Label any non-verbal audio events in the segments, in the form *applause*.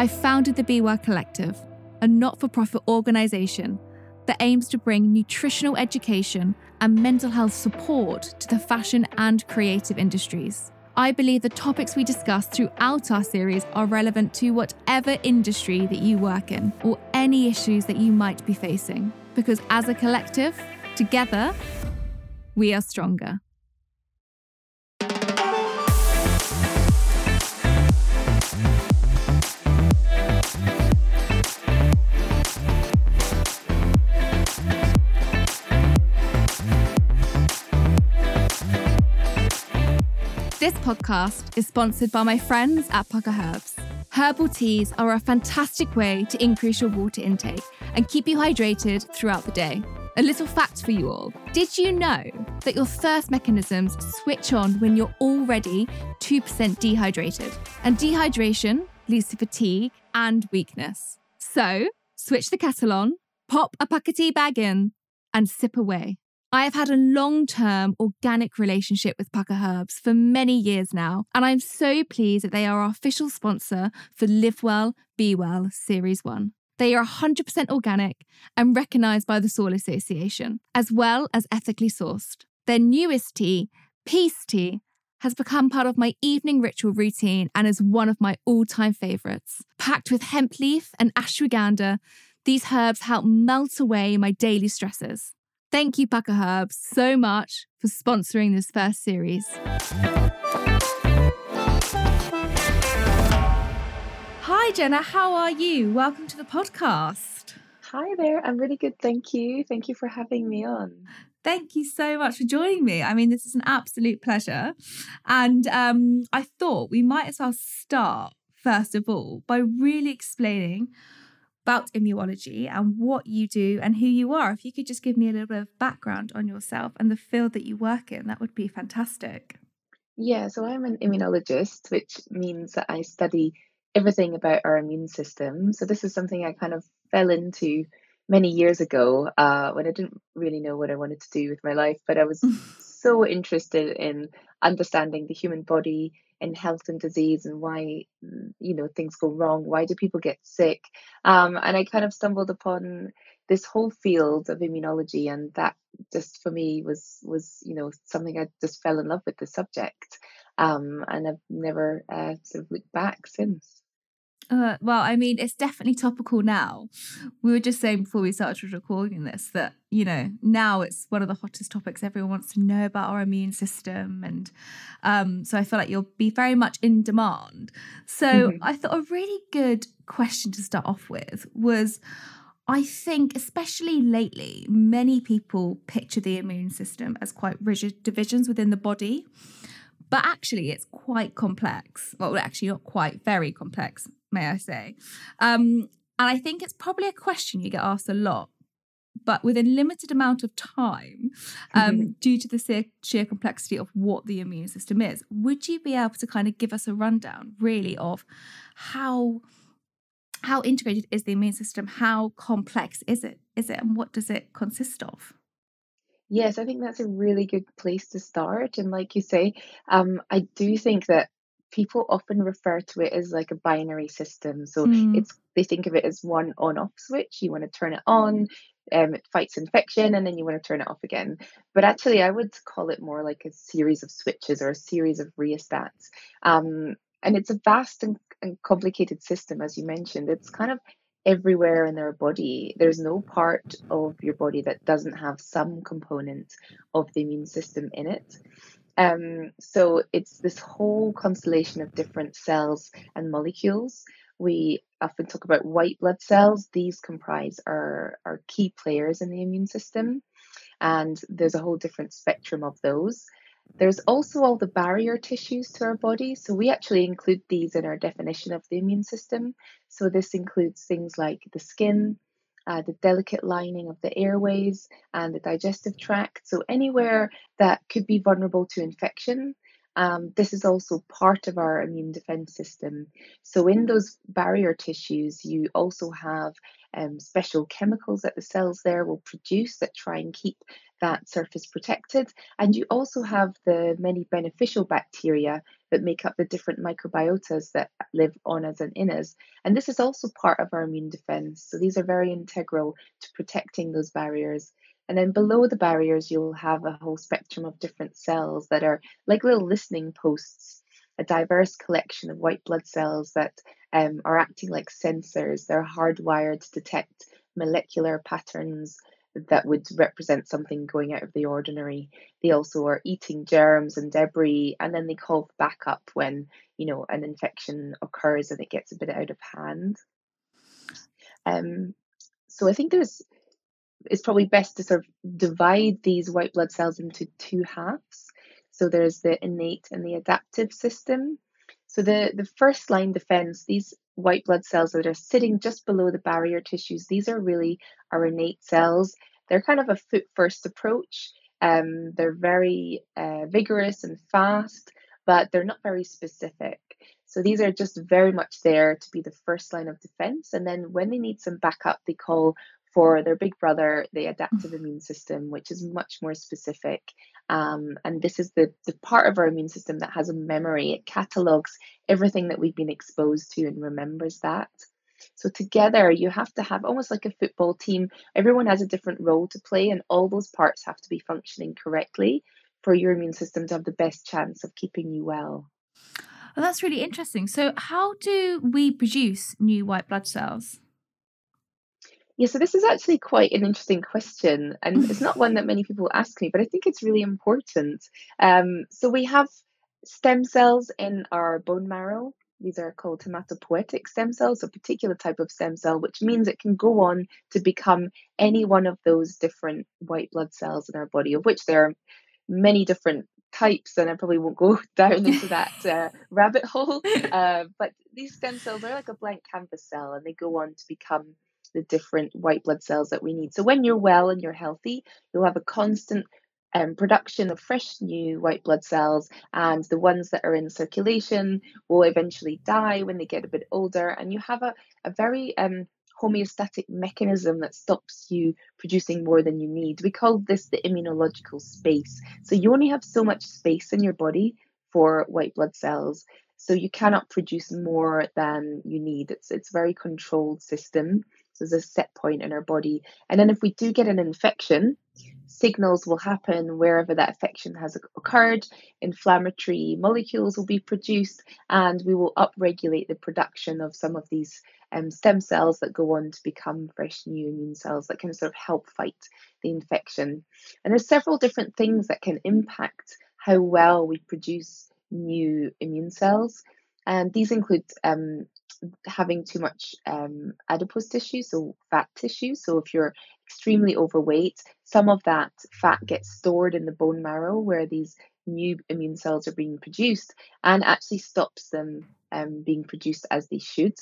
I founded the Be Well Collective, a not for profit organisation that aims to bring nutritional education and mental health support to the fashion and creative industries. I believe the topics we discuss throughout our series are relevant to whatever industry that you work in or any issues that you might be facing. Because as a collective, together, we are stronger. This podcast is sponsored by my friends at Pukka Herbs. Herbal teas are a fantastic way to increase your water intake and keep you hydrated throughout the day. A little fact for you all Did you know that your thirst mechanisms switch on when you're already 2% dehydrated? And dehydration leads to fatigue and weakness. So, switch the kettle on, pop a Pukka tea bag in, and sip away. I have had a long term organic relationship with Pukka Herbs for many years now, and I'm so pleased that they are our official sponsor for Live Well, Be Well Series 1. They are 100% organic and recognised by the Soil Association, as well as ethically sourced. Their newest tea, Peace Tea, has become part of my evening ritual routine and is one of my all time favourites. Packed with hemp leaf and ashwagandha, these herbs help melt away my daily stresses. Thank you, Pukka Herbs, so much for sponsoring this first series. Hi, Jenna. How are you? Welcome to the podcast. Hi there. I'm really good. Thank you. Thank you for having me on. Thank you so much for joining me. I mean, this is an absolute pleasure. And um, I thought we might as well start, first of all, by really explaining about immunology and what you do and who you are. If you could just give me a little bit of background on yourself and the field that you work in, that would be fantastic. Yeah, so I'm an immunologist, which means that I study everything about our immune system. So this is something I kind of fell into many years ago uh, when I didn't really know what I wanted to do with my life, but I was *laughs* so interested in understanding the human body in health and disease and why you know things go wrong why do people get sick? Um, and i kind of stumbled upon this whole field of immunology and that just for me was was you know something i just fell in love with the subject. Um, and i've never uh, sort of looked back since uh, well, I mean, it's definitely topical now. We were just saying before we started recording this that, you know, now it's one of the hottest topics. Everyone wants to know about our immune system. And um, so I feel like you'll be very much in demand. So mm-hmm. I thought a really good question to start off with was I think, especially lately, many people picture the immune system as quite rigid divisions within the body. But actually, it's quite complex. Well, actually, not quite, very complex may I say. Um, and I think it's probably a question you get asked a lot, but within limited amount of time, um, mm-hmm. due to the sheer, sheer complexity of what the immune system is, would you be able to kind of give us a rundown, really, of how how integrated is the immune system? How complex is it? Is it, and what does it consist of? Yes, I think that's a really good place to start. And like you say, um, I do think that people often refer to it as like a binary system. So mm. it's they think of it as one on-off switch. You want to turn it on, um, it fights infection, and then you want to turn it off again. But actually, I would call it more like a series of switches or a series of rheostats. Um, and it's a vast and, and complicated system, as you mentioned. It's kind of everywhere in their body. There's no part of your body that doesn't have some component of the immune system in it. Um, so it's this whole constellation of different cells and molecules. We often talk about white blood cells. These comprise our, our key players in the immune system. And there's a whole different spectrum of those. There's also all the barrier tissues to our body. So we actually include these in our definition of the immune system. So this includes things like the skin, uh, the delicate lining of the airways and the digestive tract. So, anywhere that could be vulnerable to infection. Um, this is also part of our immune defense system. So, in those barrier tissues, you also have um, special chemicals that the cells there will produce that try and keep that surface protected. And you also have the many beneficial bacteria that make up the different microbiotas that live on us and in us. And this is also part of our immune defense. So, these are very integral to protecting those barriers. And then below the barriers, you'll have a whole spectrum of different cells that are like little listening posts, a diverse collection of white blood cells that um, are acting like sensors. They're hardwired to detect molecular patterns that would represent something going out of the ordinary. They also are eating germs and debris, and then they call back up when you know an infection occurs and it gets a bit out of hand. Um, so I think there's it's probably best to sort of divide these white blood cells into two halves. So there's the innate and the adaptive system. So the, the first line defense, these white blood cells that are sitting just below the barrier tissues, these are really our innate cells. They're kind of a foot first approach. Um, they're very uh, vigorous and fast, but they're not very specific. So these are just very much there to be the first line of defense. And then when they need some backup, they call for their big brother, the adaptive immune system, which is much more specific. Um, and this is the, the part of our immune system that has a memory. It catalogs everything that we've been exposed to and remembers that. So together, you have to have almost like a football team. Everyone has a different role to play, and all those parts have to be functioning correctly for your immune system to have the best chance of keeping you well. Well, that's really interesting. So, how do we produce new white blood cells? Yeah, so this is actually quite an interesting question, and it's not one that many people ask me, but I think it's really important. Um, so we have stem cells in our bone marrow. These are called hematopoietic stem cells, a particular type of stem cell, which means it can go on to become any one of those different white blood cells in our body, of which there are many different types, and I probably won't go *laughs* down into *laughs* that uh, rabbit hole. Uh, but these stem cells are like a blank canvas cell, and they go on to become the different white blood cells that we need. So when you're well and you're healthy, you'll have a constant um, production of fresh new white blood cells, and the ones that are in circulation will eventually die when they get a bit older. And you have a, a very um, homeostatic mechanism that stops you producing more than you need. We call this the immunological space. So you only have so much space in your body for white blood cells. So you cannot produce more than you need. It's it's a very controlled system. There's a set point in our body. And then if we do get an infection, signals will happen wherever that infection has occurred. Inflammatory molecules will be produced, and we will upregulate the production of some of these um, stem cells that go on to become fresh new immune cells that can sort of help fight the infection. And there's several different things that can impact how well we produce new immune cells. And these include um, having too much um, adipose tissue, so fat tissue. So if you're extremely overweight, some of that fat gets stored in the bone marrow where these new immune cells are being produced and actually stops them um, being produced as they should.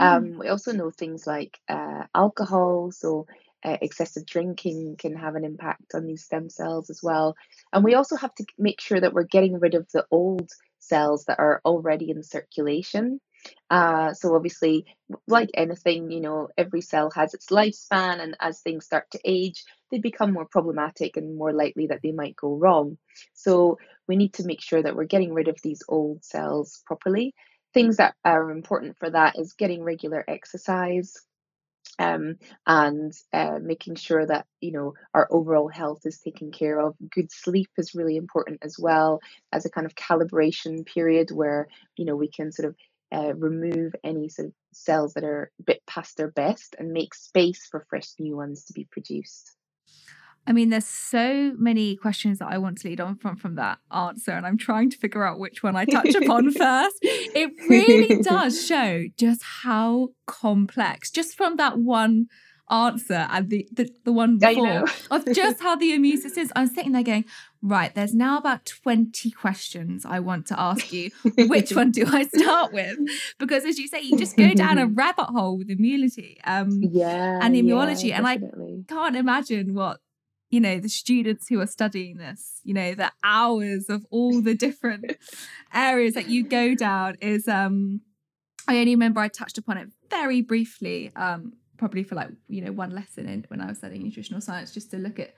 Mm. Um, we also know things like uh, alcohol, so uh, excessive drinking can have an impact on these stem cells as well. And we also have to make sure that we're getting rid of the old cells that are already in circulation. Uh, so obviously, like anything, you know, every cell has its lifespan, and as things start to age, they become more problematic and more likely that they might go wrong. So we need to make sure that we're getting rid of these old cells properly. Things that are important for that is getting regular exercise, um, and uh, making sure that you know our overall health is taken care of. Good sleep is really important as well as a kind of calibration period where you know we can sort of uh, remove any sort of cells that are a bit past their best and make space for fresh new ones to be produced. I mean, there's so many questions that I want to lead on from from that answer, and I'm trying to figure out which one I touch upon *laughs* first. It really does show just how complex, just from that one answer and the the, the one before *laughs* of just how the immune system is. I'm sitting there going, right, there's now about 20 questions I want to ask you. *laughs* Which one do I start with? Because as you say, you just go down a *laughs* rabbit hole with immunity um, yeah, and immunology. Yeah, and I can't imagine what you know the students who are studying this you know the hours of all the different areas that you go down is um i only remember i touched upon it very briefly um probably for like you know one lesson in when i was studying nutritional science just to look at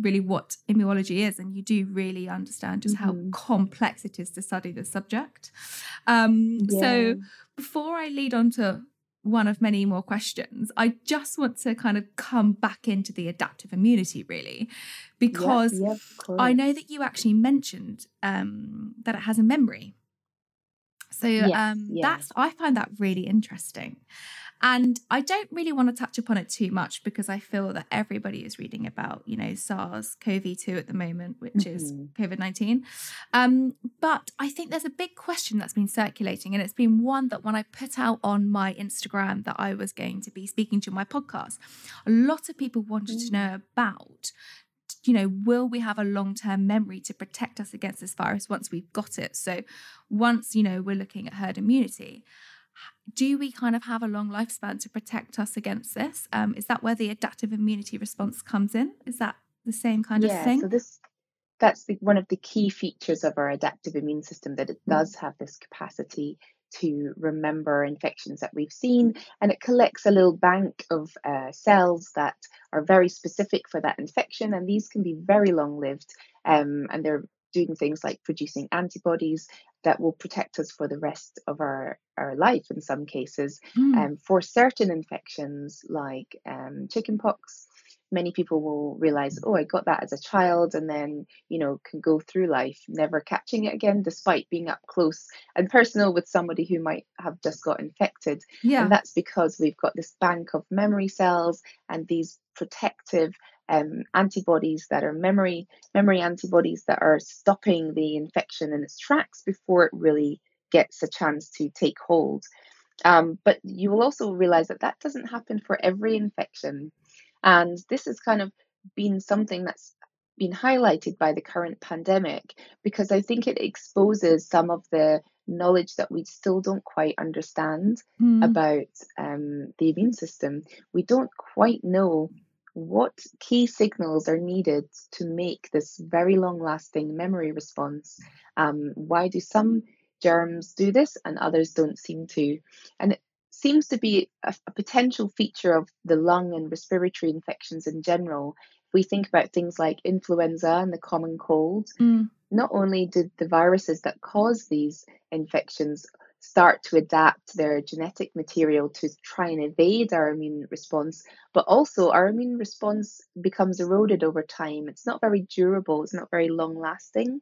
really what immunology is and you do really understand just mm-hmm. how complex it is to study the subject um yeah. so before i lead on to one of many more questions. I just want to kind of come back into the adaptive immunity, really, because yep, yep, I know that you actually mentioned um, that it has a memory. So yes, um, yes. that's I find that really interesting. And I don't really want to touch upon it too much because I feel that everybody is reading about, you know, SARS CoV 2 at the moment, which mm-hmm. is COVID 19. Um, but I think there's a big question that's been circulating, and it's been one that when I put out on my Instagram that I was going to be speaking to my podcast, a lot of people wanted mm. to know about you know, will we have a long term memory to protect us against this virus once we've got it? So, once, you know, we're looking at herd immunity, do we kind of have a long lifespan to protect us against this? Um, is that where the adaptive immunity response comes in? Is that the same kind yeah, of thing? So this that's the, one of the key features of our adaptive immune system that it mm. does have this capacity to remember infections that we've seen and it collects a little bank of uh, cells that are very specific for that infection and these can be very long lived um, and they're doing things like producing antibodies that will protect us for the rest of our, our life in some cases. Mm. Um, for certain infections like um, chickenpox, many people will realize, oh, I got that as a child, and then, you know, can go through life never catching it again, despite being up close and personal with somebody who might have just got infected. Yeah. And that's because we've got this bank of memory cells and these protective um, antibodies that are memory memory antibodies that are stopping the infection in its tracks before it really gets a chance to take hold. Um, but you will also realize that that doesn't happen for every infection, and this has kind of been something that's been highlighted by the current pandemic because I think it exposes some of the knowledge that we still don't quite understand mm. about um, the immune system. We don't quite know what key signals are needed to make this very long lasting memory response? Um, why do some germs do this and others don't seem to? And it seems to be a, a potential feature of the lung and respiratory infections in general. If we think about things like influenza and the common cold, mm. not only did the viruses that cause these infections start to adapt their genetic material to try and evade our immune response, but also our immune response becomes eroded over time. It's not very durable, it's not very long lasting.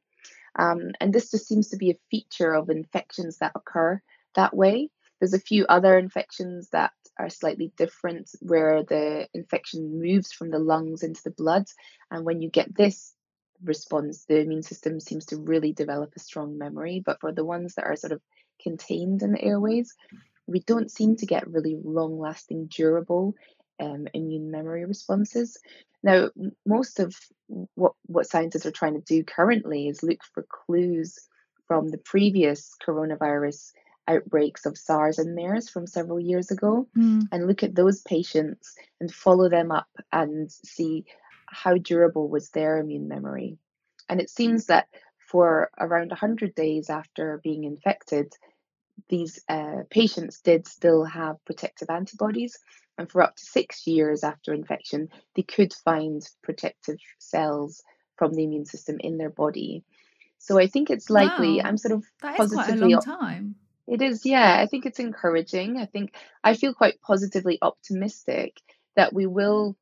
Um, and this just seems to be a feature of infections that occur that way. There's a few other infections that are slightly different where the infection moves from the lungs into the blood. And when you get this response, the immune system seems to really develop a strong memory. But for the ones that are sort of contained in the airways, we don't seem to get really long lasting, durable um, immune memory responses. Now, most of what, what scientists are trying to do currently is look for clues from the previous coronavirus outbreaks of SARS and MERS from several years ago mm. and look at those patients and follow them up and see how durable was their immune memory. And it seems that for around 100 days after being infected, these uh, patients did still have protective antibodies. And for up to six years after infection, they could find protective cells from the immune system in their body. So I think it's likely, wow. I'm sort of that is positively. Quite a long time. It is, yeah. I think it's encouraging. I think I feel quite positively optimistic that we will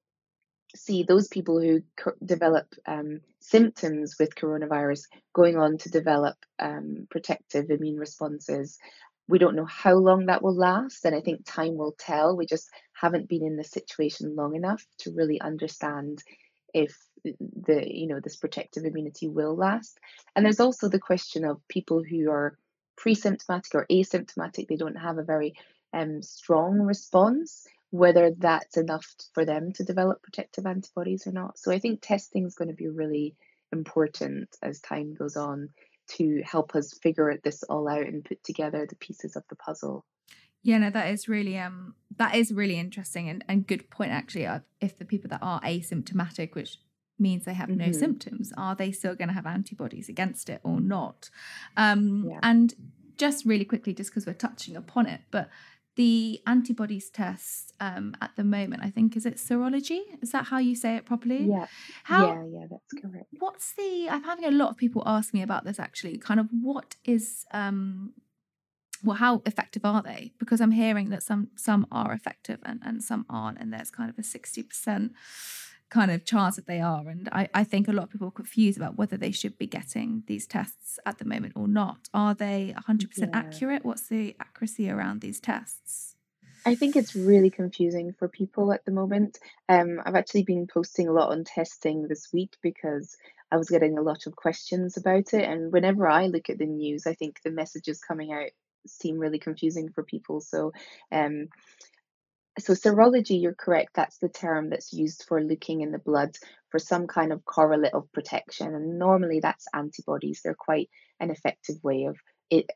see those people who co- develop um, symptoms with coronavirus going on to develop um, protective immune responses. We don't know how long that will last, and I think time will tell. We just haven't been in this situation long enough to really understand if the you know this protective immunity will last. And there's also the question of people who are pre-symptomatic or asymptomatic; they don't have a very um, strong response whether that's enough for them to develop protective antibodies or not. So I think testing is going to be really important as time goes on to help us figure this all out and put together the pieces of the puzzle. Yeah, no, that is really um that is really interesting and, and good point actually. If the people that are asymptomatic, which means they have mm-hmm. no symptoms. Are they still going to have antibodies against it or not? Um, yeah. And just really quickly, just because we're touching upon it, but the antibodies test um, at the moment, I think, is it serology? Is that how you say it properly? Yeah. How, yeah, yeah, that's correct. What's the? I'm having a lot of people ask me about this actually. Kind of what is um, well, how effective are they? Because I'm hearing that some some are effective and, and some aren't, and there's kind of a 60% kind of chance that they are. And I, I think a lot of people are confused about whether they should be getting these tests at the moment or not. Are they 100% yeah. accurate? What's the accuracy around these tests? I think it's really confusing for people at the moment. Um, I've actually been posting a lot on testing this week because I was getting a lot of questions about it. And whenever I look at the news, I think the messages coming out seem really confusing for people. So, um, so serology, you're correct. That's the term that's used for looking in the blood for some kind of correlate of protection, and normally that's antibodies. They're quite an effective way of it,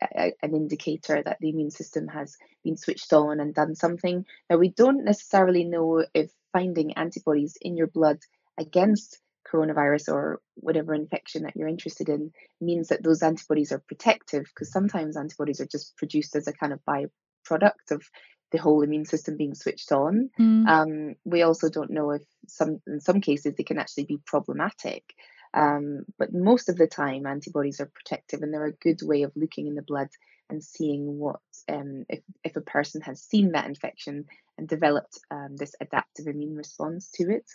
an indicator that the immune system has been switched on and done something. Now we don't necessarily know if finding antibodies in your blood against coronavirus or whatever infection that you're interested in means that those antibodies are protective because sometimes antibodies are just produced as a kind of byproduct of the whole immune system being switched on. Mm. Um, we also don't know if some in some cases they can actually be problematic. Um, but most of the time, antibodies are protective, and they're a good way of looking in the blood and seeing what um, if if a person has seen that infection and developed um, this adaptive immune response to it.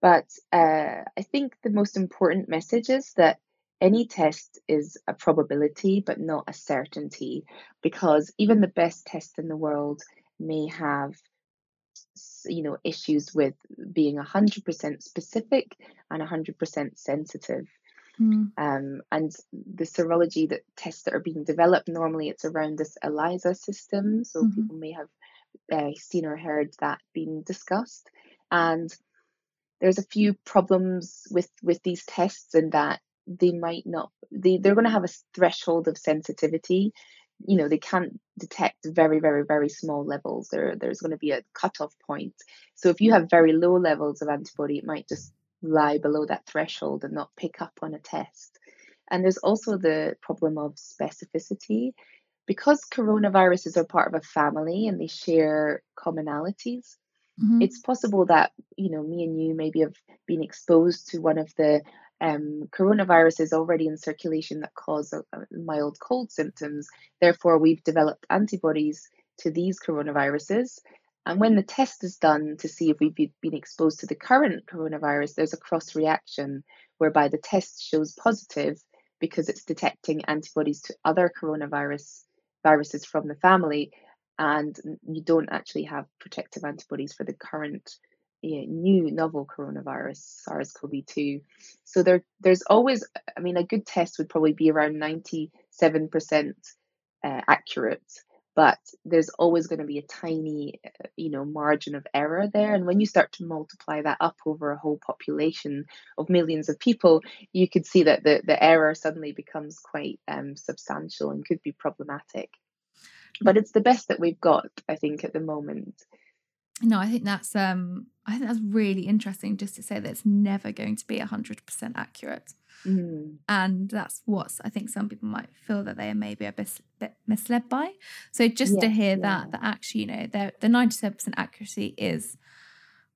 But uh, I think the most important message is that any test is a probability but not a certainty because even the best test in the world may have you know issues with being 100% specific and 100% sensitive mm. um, and the serology that tests that are being developed normally it's around this ELISA system so mm-hmm. people may have uh, seen or heard that being discussed and there's a few problems with with these tests in that they might not they, they're going to have a threshold of sensitivity. You know they can't detect very very very small levels. There there's going to be a cutoff point. So if you have very low levels of antibody it might just lie below that threshold and not pick up on a test. And there's also the problem of specificity. Because coronaviruses are part of a family and they share commonalities mm-hmm. it's possible that you know me and you maybe have been exposed to one of the um, coronaviruses already in circulation that cause a, a mild cold symptoms. Therefore, we've developed antibodies to these coronaviruses. And when the test is done to see if we've been exposed to the current coronavirus, there's a cross reaction whereby the test shows positive because it's detecting antibodies to other coronavirus viruses from the family, and you don't actually have protective antibodies for the current know, new novel coronavirus, SARS-CoV-2. So there, there's always, I mean, a good test would probably be around 97% uh, accurate, but there's always going to be a tiny, uh, you know, margin of error there. And when you start to multiply that up over a whole population of millions of people, you could see that the, the error suddenly becomes quite um, substantial and could be problematic. But it's the best that we've got, I think, at the moment no, I think that's um I think that's really interesting just to say that it's never going to be 100% accurate. Mm. And that's what I think some people might feel that they are maybe a bit, misled by. So just yeah, to hear yeah. that, that actually, you know, the, the 97% accuracy is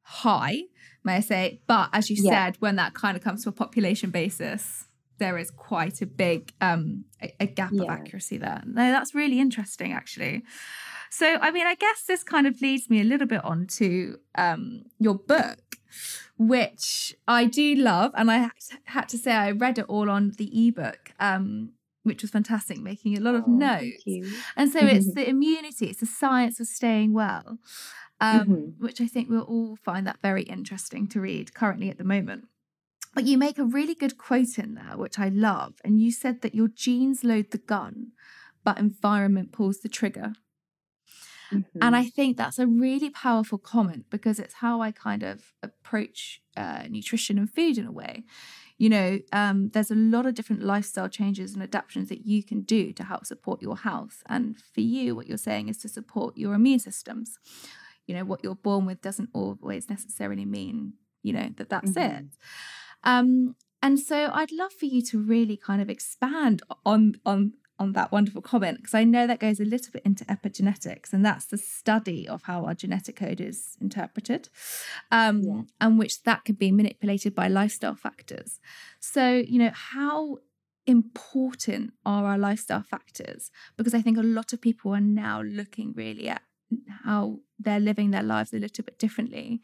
high, may I say. But as you yeah. said, when that kind of comes to a population basis, there is quite a big um a, a gap of accuracy there. No, that's really interesting actually. So, I mean, I guess this kind of leads me a little bit on to um, your book, which I do love. And I had to say, I read it all on the ebook. Um, which was fantastic, making a lot of oh, notes. And so it's *laughs* the immunity, it's the science of staying well, um, mm-hmm. which I think we'll all find that very interesting to read currently at the moment. But you make a really good quote in there, which I love. And you said that your genes load the gun, but environment pulls the trigger. Mm-hmm. And I think that's a really powerful comment because it's how I kind of approach uh, nutrition and food in a way. You know, um, there's a lot of different lifestyle changes and adaptations that you can do to help support your health. And for you, what you're saying is to support your immune systems. You know, what you're born with doesn't always necessarily mean, you know, that that's mm-hmm. it. Um, and so I'd love for you to really kind of expand on on on that wonderful comment because I know that goes a little bit into epigenetics, and that's the study of how our genetic code is interpreted, um, yeah. and which that can be manipulated by lifestyle factors. So, you know, how important are our lifestyle factors? Because I think a lot of people are now looking really at how they're living their lives a little bit differently.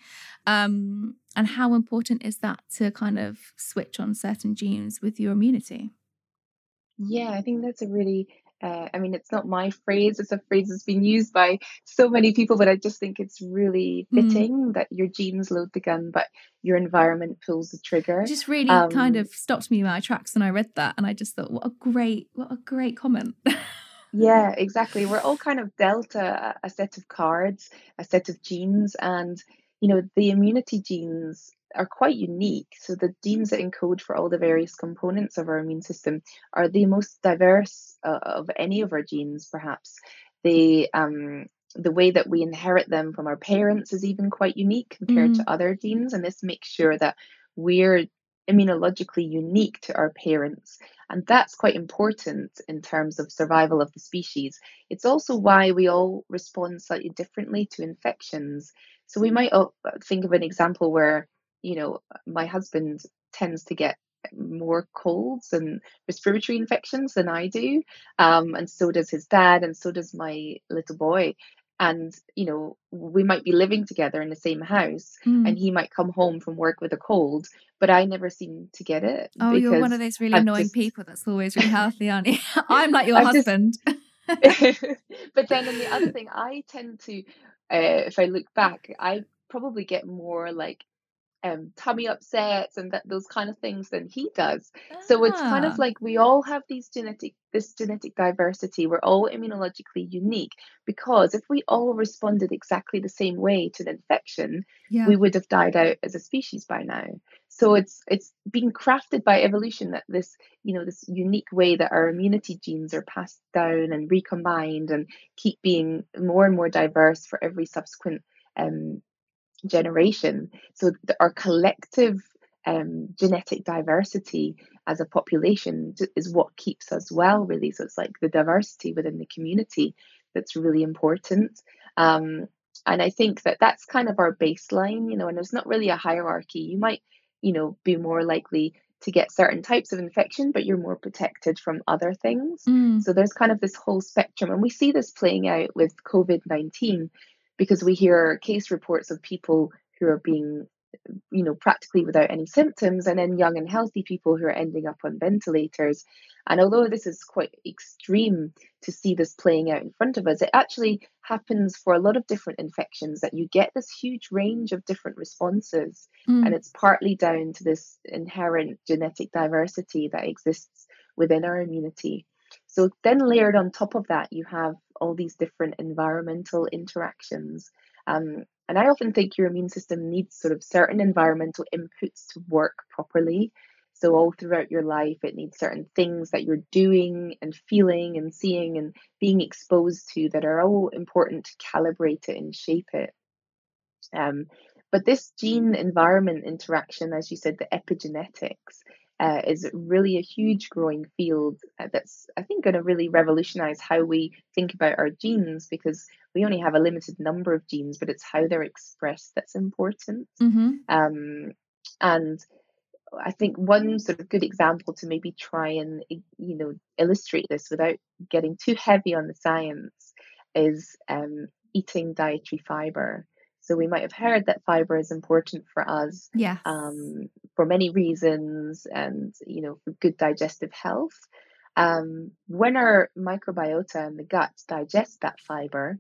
Um, and how important is that to kind of switch on certain genes with your immunity? Yeah, I think that's a really, uh, I mean, it's not my phrase, it's a phrase that's been used by so many people, but I just think it's really mm. fitting that your genes load the gun, but your environment pulls the trigger. It just really um, kind of stopped me in my tracks when I read that. And I just thought, what a great, what a great comment. yeah, *laughs* exactly. We're all kind of dealt a, a set of cards, a set of genes, and you know, the immunity genes are quite unique. So the genes that encode for all the various components of our immune system are the most diverse uh, of any of our genes, perhaps. They um, the way that we inherit them from our parents is even quite unique compared mm. to other genes, and this makes sure that we're immunologically unique to our parents. And that's quite important in terms of survival of the species. It's also why we all respond slightly differently to infections. So we might think of an example where you know, my husband tends to get more colds and respiratory infections than I do. Um, and so does his dad, and so does my little boy. And, you know, we might be living together in the same house, mm. and he might come home from work with a cold, but I never seem to get it. Oh, you're one of those really I've annoying just... people that's always really healthy, aren't you? *laughs* I'm like *laughs* your I've husband. Just... *laughs* but then, on the other thing, I tend to, uh, if I look back, I probably get more like um, tummy upsets and that those kind of things than he does. So it's kind of ah. like we all have these genetic this genetic diversity. We're all immunologically unique because if we all responded exactly the same way to the infection, yeah. we would have died out as a species by now. So it's it's being crafted by evolution that this you know this unique way that our immunity genes are passed down and recombined and keep being more and more diverse for every subsequent um, generation. So the, our collective um, genetic diversity as a population is what keeps us well, really. So it's like the diversity within the community that's really important. Um, and I think that that's kind of our baseline, you know, and there's not really a hierarchy. You might, you know, be more likely to get certain types of infection, but you're more protected from other things. Mm. So there's kind of this whole spectrum. And we see this playing out with COVID 19 because we hear case reports of people who are being you know practically without any symptoms and then young and healthy people who are ending up on ventilators. And although this is quite extreme to see this playing out in front of us it actually happens for a lot of different infections that you get this huge range of different responses. Mm. and it's partly down to this inherent genetic diversity that exists within our immunity. So then layered on top of that, you have all these different environmental interactions. Um, and I often think your immune system needs sort of certain environmental inputs to work properly. So all throughout your life, it needs certain things that you're doing and feeling and seeing and being exposed to that are all important to calibrate it and shape it. Um, but this gene environment interaction, as you said, the epigenetics, uh, is really a huge growing field uh, that's, I think, going to really revolutionize how we think about our genes because we only have a limited number of genes, but it's how they're expressed that's important. Mm-hmm. Um, and I think one sort of good example to maybe try and you know illustrate this without getting too heavy on the science is um, eating dietary fiber. So we might have heard that fiber is important for us yeah. um, for many reasons and, you know, for good digestive health. Um, when our microbiota in the gut digest that fiber,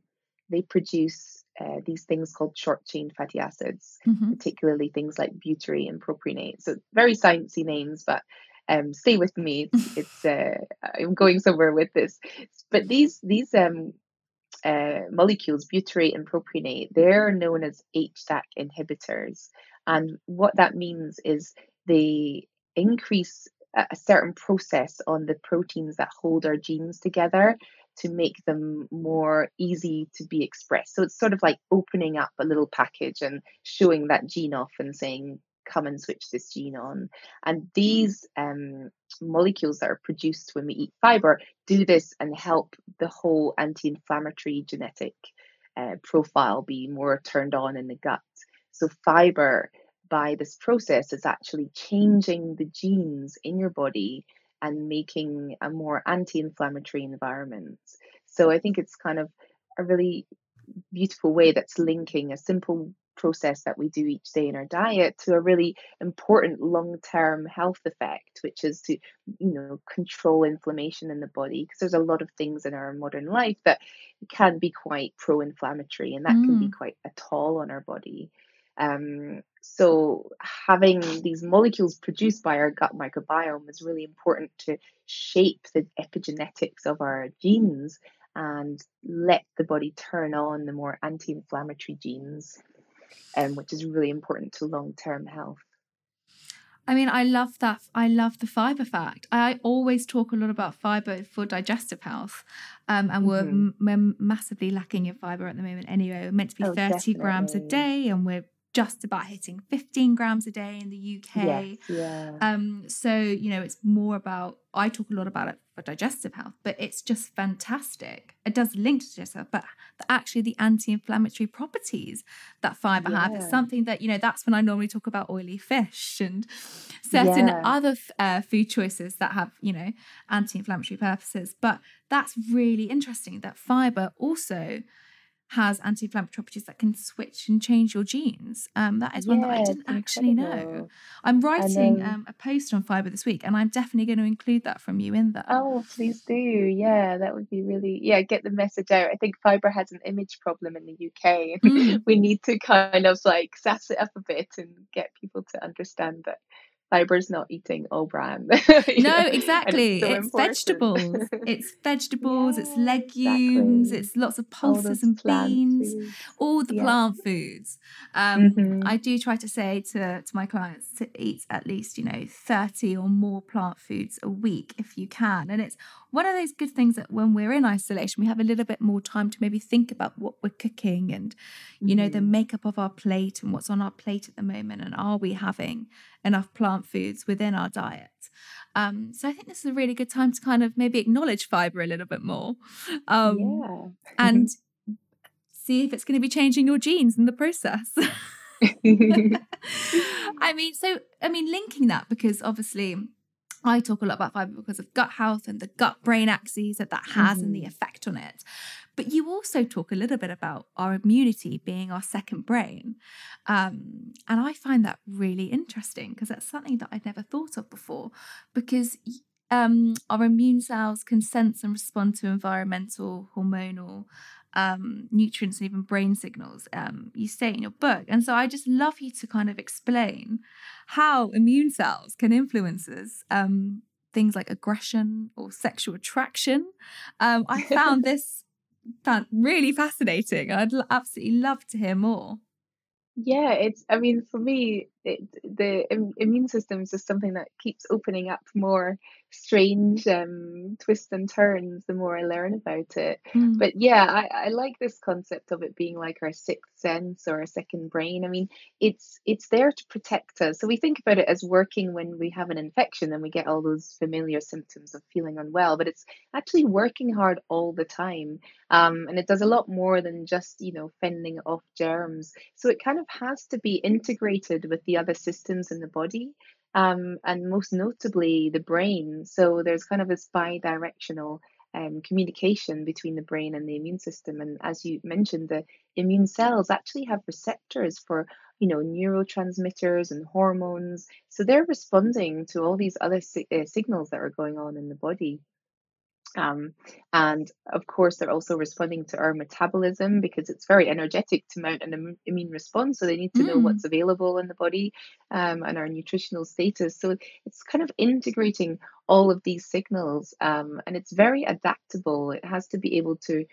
they produce uh, these things called short chain fatty acids, mm-hmm. particularly things like butyrate and propionate. So very sciencey names, but um, stay with me. It's, it's *laughs* uh, I'm going somewhere with this. But these these um, uh, molecules, butyrate and propionate, they're known as HDAC inhibitors. And what that means is they increase a certain process on the proteins that hold our genes together to make them more easy to be expressed. So it's sort of like opening up a little package and showing that gene off and saying, come and switch this gene on. And these um, molecules that are produced when we eat fiber do this and help the whole anti inflammatory genetic uh, profile be more turned on in the gut. So, fiber by this process is actually changing the genes in your body and making a more anti inflammatory environment. So, I think it's kind of a really beautiful way that's linking a simple process that we do each day in our diet to a really important long-term health effect which is to you know control inflammation in the body because there's a lot of things in our modern life that can be quite pro-inflammatory and that mm. can be mm. quite a toll on our body um, so having these molecules produced by our gut microbiome is really important to shape the epigenetics of our genes and let the body turn on the more anti-inflammatory genes um, which is really important to long term health. I mean, I love that. I love the fiber fact. I always talk a lot about fiber for digestive health, um, and we're, mm-hmm. we're massively lacking in fiber at the moment. Anyway, we're meant to be oh, 30 definitely. grams a day, and we're just about hitting 15 grams a day in the UK. Yes, yeah. Um, so, you know, it's more about, I talk a lot about it for digestive health, but it's just fantastic. It does link to digestive health, but actually the anti-inflammatory properties that fiber yeah. have is something that, you know, that's when I normally talk about oily fish and certain yeah. other uh, food choices that have, you know, anti-inflammatory purposes. But that's really interesting that fiber also has anti-inflammatory properties that can switch and change your genes. Um, that is one that I didn't actually know. I'm writing um, a post on fiber this week, and I'm definitely going to include that from you in there. Oh, please do. Yeah, that would be really yeah. Get the message out. I think fiber has an image problem in the UK. Mm. we need to kind of like sass it up a bit and get people to understand that fiber's not eating all bran. *laughs* no, exactly. It's, it's vegetables. It's *laughs* vegetables, yeah, it's legumes, exactly. it's lots of pulses and beans, foods. all the yeah. plant foods. Um, mm-hmm. I do try to say to, to my clients to eat at least, you know, 30 or more plant foods a week if you can. And it's one of those good things that when we're in isolation, we have a little bit more time to maybe think about what we're cooking and, you know, the mm-hmm. makeup of our plate and what's on our plate at the moment. And are we having enough plant foods within our diet? Um, so I think this is a really good time to kind of maybe acknowledge fiber a little bit more. Um, yeah. and *laughs* see if it's going to be changing your genes in the process. *laughs* *laughs* I mean, so, I mean, linking that because obviously I talk a lot about fiber because of gut health and the gut brain axes that that has mm-hmm. and the mm-hmm. effect on it. But you also talk a little bit about our immunity being our second brain. Um, and I find that really interesting because that's something that I'd never thought of before because um, our immune cells can sense and respond to environmental, hormonal, um, nutrients and even brain signals um, you say in your book. And so I just love you to kind of explain how immune cells can influence us. Um, things like aggression or sexual attraction. Um, I found *laughs* this found really fascinating. I'd absolutely love to hear more. Yeah, it's, I mean, for me, it, the Im- immune system is just something that keeps opening up more strange um, twists and turns the more I learn about it. Mm. But yeah, I, I like this concept of it being like our sixth sense or a second brain. I mean, it's it's there to protect us. So we think about it as working when we have an infection and we get all those familiar symptoms of feeling unwell, but it's actually working hard all the time. Um, and it does a lot more than just, you know, fending off germs. So it kind of has to be integrated with the other systems in the body um, and most notably the brain. So there's kind of this bi-directional um, communication between the brain and the immune system. And as you mentioned, the immune cells actually have receptors for you know neurotransmitters and hormones. So they're responding to all these other si- uh, signals that are going on in the body. Um, and of course, they're also responding to our metabolism because it's very energetic to mount an Im- immune response. So they need to know what's mm. available in the body um, and our nutritional status. So it's kind of integrating all of these signals um, and it's very adaptable. It has to be able to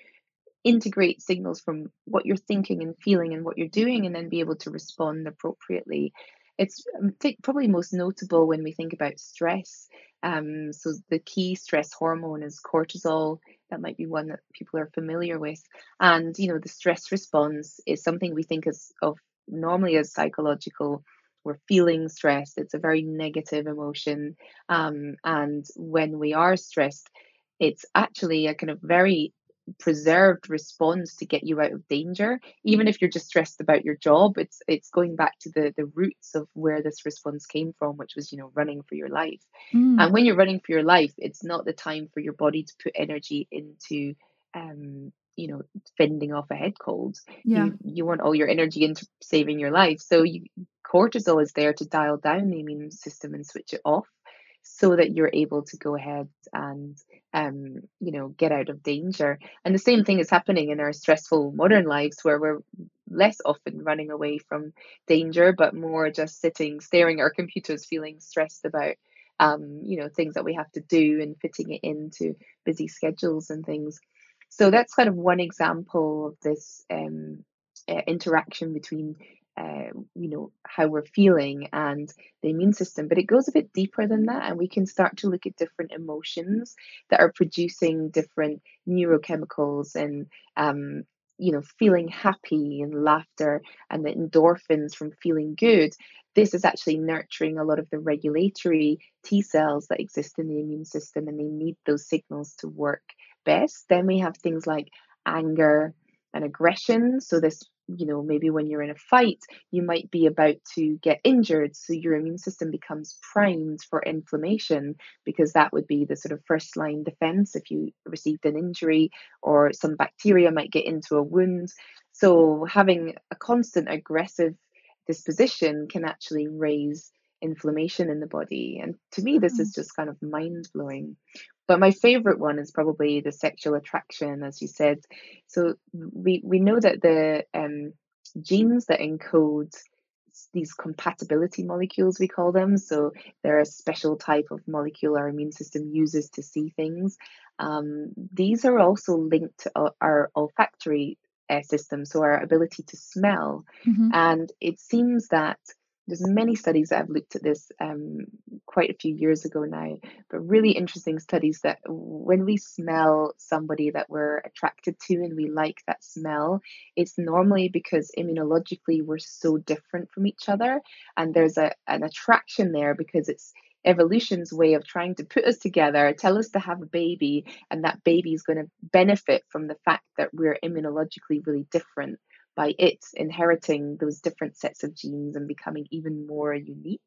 integrate signals from what you're thinking and feeling and what you're doing and then be able to respond appropriately. It's probably most notable when we think about stress. Um, so the key stress hormone is cortisol. That might be one that people are familiar with. And you know, the stress response is something we think is of normally as psychological we're feeling stressed. It's a very negative emotion. Um, and when we are stressed, it's actually a kind of very preserved response to get you out of danger even if you're just stressed about your job it's it's going back to the the roots of where this response came from which was you know running for your life mm. and when you're running for your life it's not the time for your body to put energy into um you know fending off a head cold yeah. you you want all your energy into saving your life so you cortisol is there to dial down the immune system and switch it off so that you're able to go ahead and um, you know get out of danger. And the same thing is happening in our stressful modern lives where we're less often running away from danger but more just sitting staring at our computers feeling stressed about um, you know things that we have to do and fitting it into busy schedules and things. So that's kind of one example of this um, uh, interaction between uh, you know how we're feeling and the immune system but it goes a bit deeper than that and we can start to look at different emotions that are producing different neurochemicals and um, you know feeling happy and laughter and the endorphins from feeling good. This is actually nurturing a lot of the regulatory t cells that exist in the immune system and they need those signals to work best. Then we have things like anger and aggression. So this you know, maybe when you're in a fight, you might be about to get injured. So your immune system becomes primed for inflammation because that would be the sort of first line defense if you received an injury or some bacteria might get into a wound. So having a constant aggressive disposition can actually raise inflammation in the body. And to me, this is mm. just kind of mind blowing. But my favorite one is probably the sexual attraction, as you said. So we we know that the um, genes that encode these compatibility molecules we call them so they're a special type of molecule our immune system uses to see things um, these are also linked to our, our olfactory uh, system so our ability to smell mm-hmm. and it seems that there's many studies that have looked at this um, quite a few years ago now, but really interesting studies that when we smell somebody that we're attracted to and we like that smell, it's normally because immunologically we're so different from each other, and there's a an attraction there because it's evolution's way of trying to put us together, tell us to have a baby, and that baby is going to benefit from the fact that we're immunologically really different by it inheriting those different sets of genes and becoming even more unique.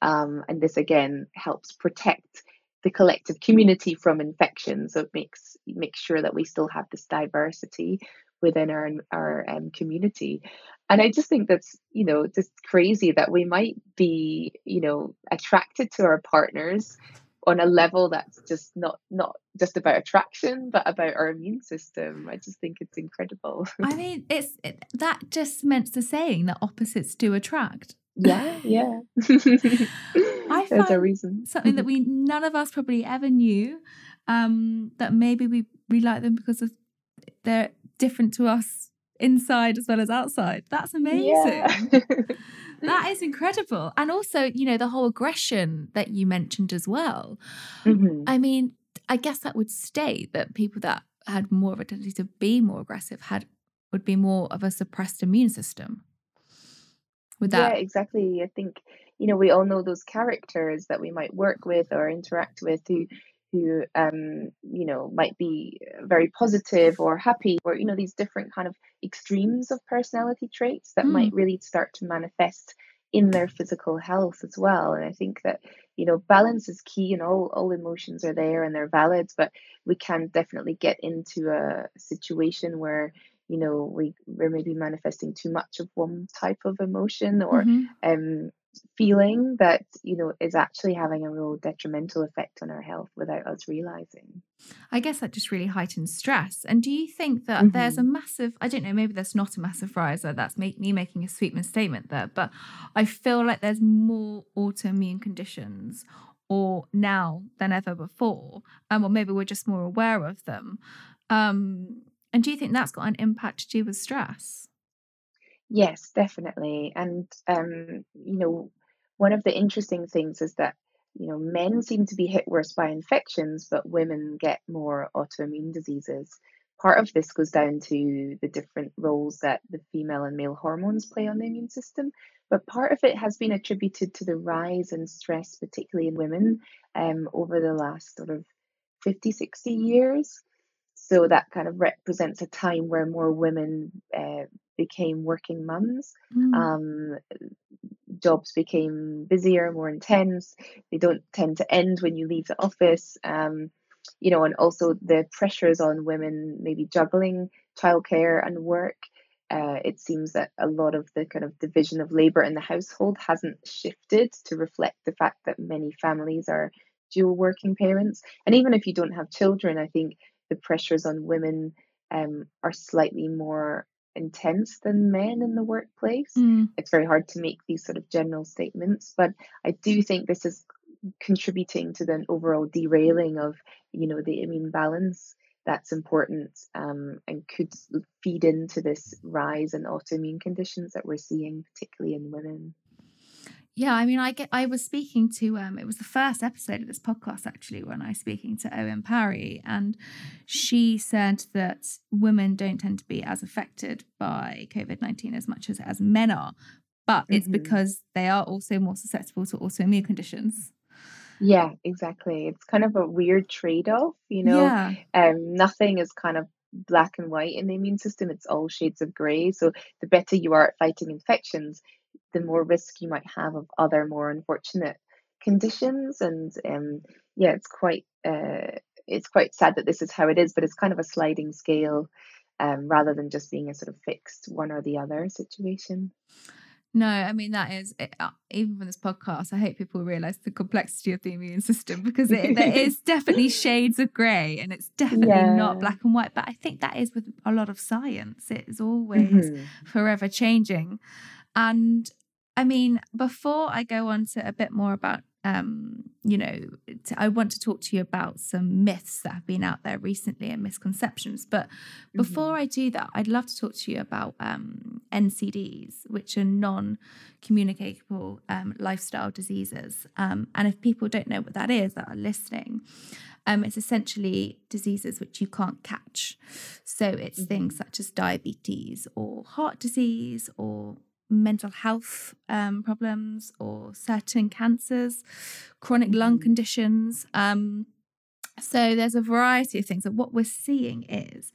Um, and this again helps protect the collective community from infection. So it makes makes sure that we still have this diversity within our our um, community. And I just think that's you know just crazy that we might be you know attracted to our partners on a level that's just not not just about attraction but about our immune system. I just think it's incredible. *laughs* I mean it's it, that just meant the saying that opposites do attract. Yeah *laughs* yeah. I there's a reason. something that we none of us probably ever knew um that maybe we we like them because of they're different to us inside as well as outside. That's amazing. yeah. *laughs* that is incredible. And also, you know, the whole aggression that you mentioned as well. Mm-hmm. I mean, I guess that would state that people that had more of a tendency to be more aggressive had would be more of a suppressed immune system. With that, yeah, exactly. I think you know we all know those characters that we might work with or interact with who who um, you know might be very positive or happy or you know these different kind of extremes of personality traits that mm. might really start to manifest in their physical health as well and i think that you know balance is key and all all emotions are there and they're valid but we can definitely get into a situation where you know we we're maybe manifesting too much of one type of emotion or mm-hmm. um feeling that you know is actually having a real detrimental effect on our health without us realizing. I guess that just really heightens stress. And do you think that mm-hmm. there's a massive i don't know maybe there's not a massive rise that's make, me making a sweeping statement there but i feel like there's more autoimmune conditions or now than ever before um, or maybe we're just more aware of them. Um, and do you think that's got an impact to do with stress Yes, definitely. And um, you know, one of the interesting things is that, you know, men seem to be hit worse by infections, but women get more autoimmune diseases. part of this goes down to the different roles that the female and male hormones play on the immune system, but part of it has been attributed to the rise in stress, particularly in women, um, over the last sort of 50, 60 years. So that kind of represents a time where more women uh, became working mums. Mm. Um, jobs became busier, more intense. They don't tend to end when you leave the office. Um, you know, and also the pressures on women maybe juggling childcare and work. Uh, it seems that a lot of the kind of division of labor in the household hasn't shifted to reflect the fact that many families are dual working parents. And even if you don't have children, I think the pressures on women um, are slightly more intense than men in the workplace. Mm. It's very hard to make these sort of general statements, but I do think this is contributing to the overall derailing of you know the immune balance that's important um, and could feed into this rise in autoimmune conditions that we're seeing particularly in women yeah i mean i get i was speaking to um it was the first episode of this podcast actually when i was speaking to owen parry and she said that women don't tend to be as affected by covid-19 as much as as men are but it's mm-hmm. because they are also more susceptible to autoimmune conditions yeah, exactly. It's kind of a weird trade-off, you know. Yeah. Um, nothing is kind of black and white in the immune system. It's all shades of grey. So the better you are at fighting infections, the more risk you might have of other more unfortunate conditions. And um, yeah, it's quite uh, it's quite sad that this is how it is, but it's kind of a sliding scale um, rather than just being a sort of fixed one or the other situation. No, I mean that is it, uh, even from this podcast. I hope people realize the complexity of the immune system because it, there is *laughs* definitely shades of grey, and it's definitely yeah. not black and white. But I think that is with a lot of science; it is always mm-hmm. forever changing. And I mean, before I go on to a bit more about um, you know, I want to talk to you about some myths that have been out there recently and misconceptions. But before mm-hmm. I do that, I'd love to talk to you about um, NCDs, which are non communicable um, lifestyle diseases. Um, and if people don't know what that is that are listening, um, it's essentially diseases which you can't catch. So it's mm-hmm. things such as diabetes or heart disease or mental health um, problems or certain cancers, chronic lung mm. conditions. Um, so there's a variety of things. And what we're seeing is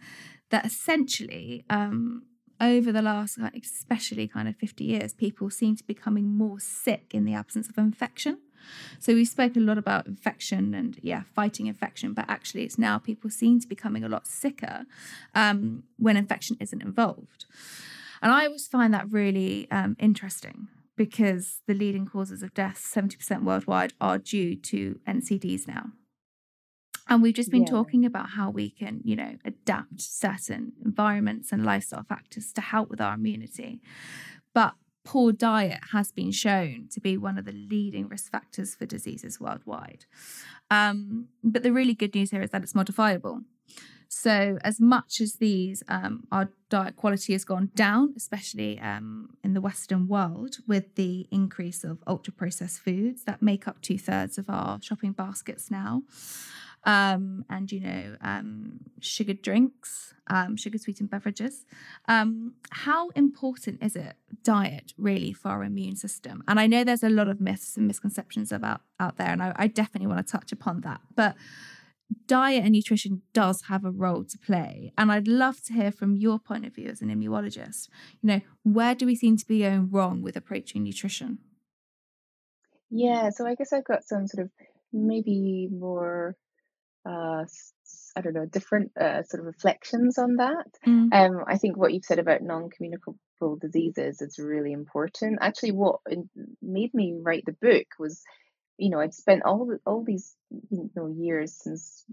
that essentially, um, over the last, especially kind of 50 years, people seem to be becoming more sick in the absence of infection. So we spoke a lot about infection and yeah, fighting infection, but actually it's now people seem to be becoming a lot sicker um, when infection isn't involved. And I always find that really um, interesting because the leading causes of death, 70% worldwide, are due to NCDs now. And we've just been yeah. talking about how we can, you know, adapt certain environments and lifestyle factors to help with our immunity. But poor diet has been shown to be one of the leading risk factors for diseases worldwide. Um, but the really good news here is that it's modifiable. So, as much as these, um, our diet quality has gone down, especially um, in the Western world, with the increase of ultra processed foods that make up two thirds of our shopping baskets now. Um, and, you know, um, sugared drinks, um, sugar sweetened beverages. Um, how important is it, diet, really, for our immune system? And I know there's a lot of myths and misconceptions about out there, and I, I definitely want to touch upon that. But diet and nutrition does have a role to play. And I'd love to hear from your point of view as an immunologist. You know, where do we seem to be going wrong with approaching nutrition? Yeah, so I guess I've got some sort of maybe more uh I don't know, different uh, sort of reflections on that. Mm. Um, I think what you've said about non-communicable diseases is really important. Actually, what made me write the book was you know, I'd spent all all these you know years since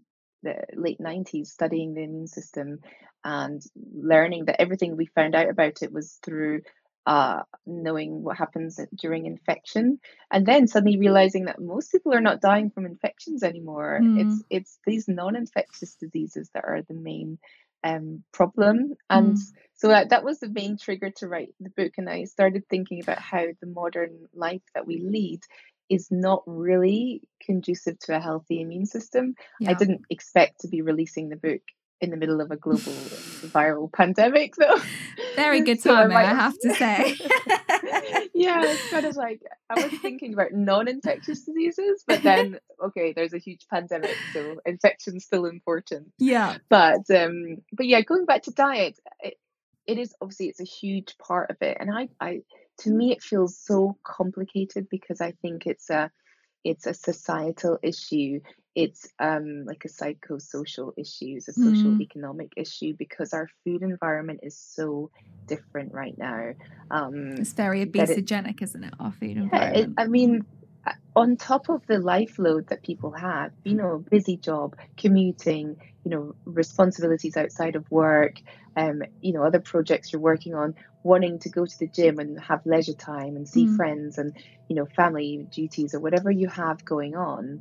the late 90s studying the immune system and learning that everything we found out about it was through uh, knowing what happens during infection and then suddenly realizing that most people are not dying from infections anymore mm. it's it's these non-infectious diseases that are the main um, problem and mm. so that, that was the main trigger to write the book and i started thinking about how the modern life that we lead is not really conducive to a healthy immune system. Yeah. I didn't expect to be releasing the book in the middle of a global viral *laughs* pandemic, though. Very *laughs* good timing, so I, might... I have to say. *laughs* yeah, it's kind of like I was thinking about non-infectious diseases, but then okay, there's a huge pandemic, so infection's still important. Yeah. But um, but yeah, going back to diet, it, it is obviously it's a huge part of it, and I I to me it feels so complicated because I think it's a it's a societal issue. It's um like a psychosocial issue it's a social mm. economic issue because our food environment is so different right now. Um it's very obesogenic isn't it our food environment yeah, it, i mean on top of the life load that people have you know busy job commuting you know responsibilities outside of work um you know other projects you're working on wanting to go to the gym and have leisure time and see mm. friends and you know family duties or whatever you have going on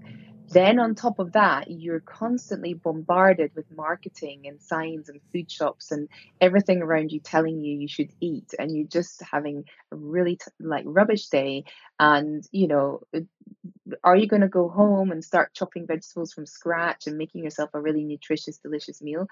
then on top of that you're constantly bombarded with marketing and signs and food shops and everything around you telling you you should eat and you're just having a really t- like rubbish day. And you know are you going to go home and start chopping vegetables from scratch and making yourself a really nutritious delicious meal?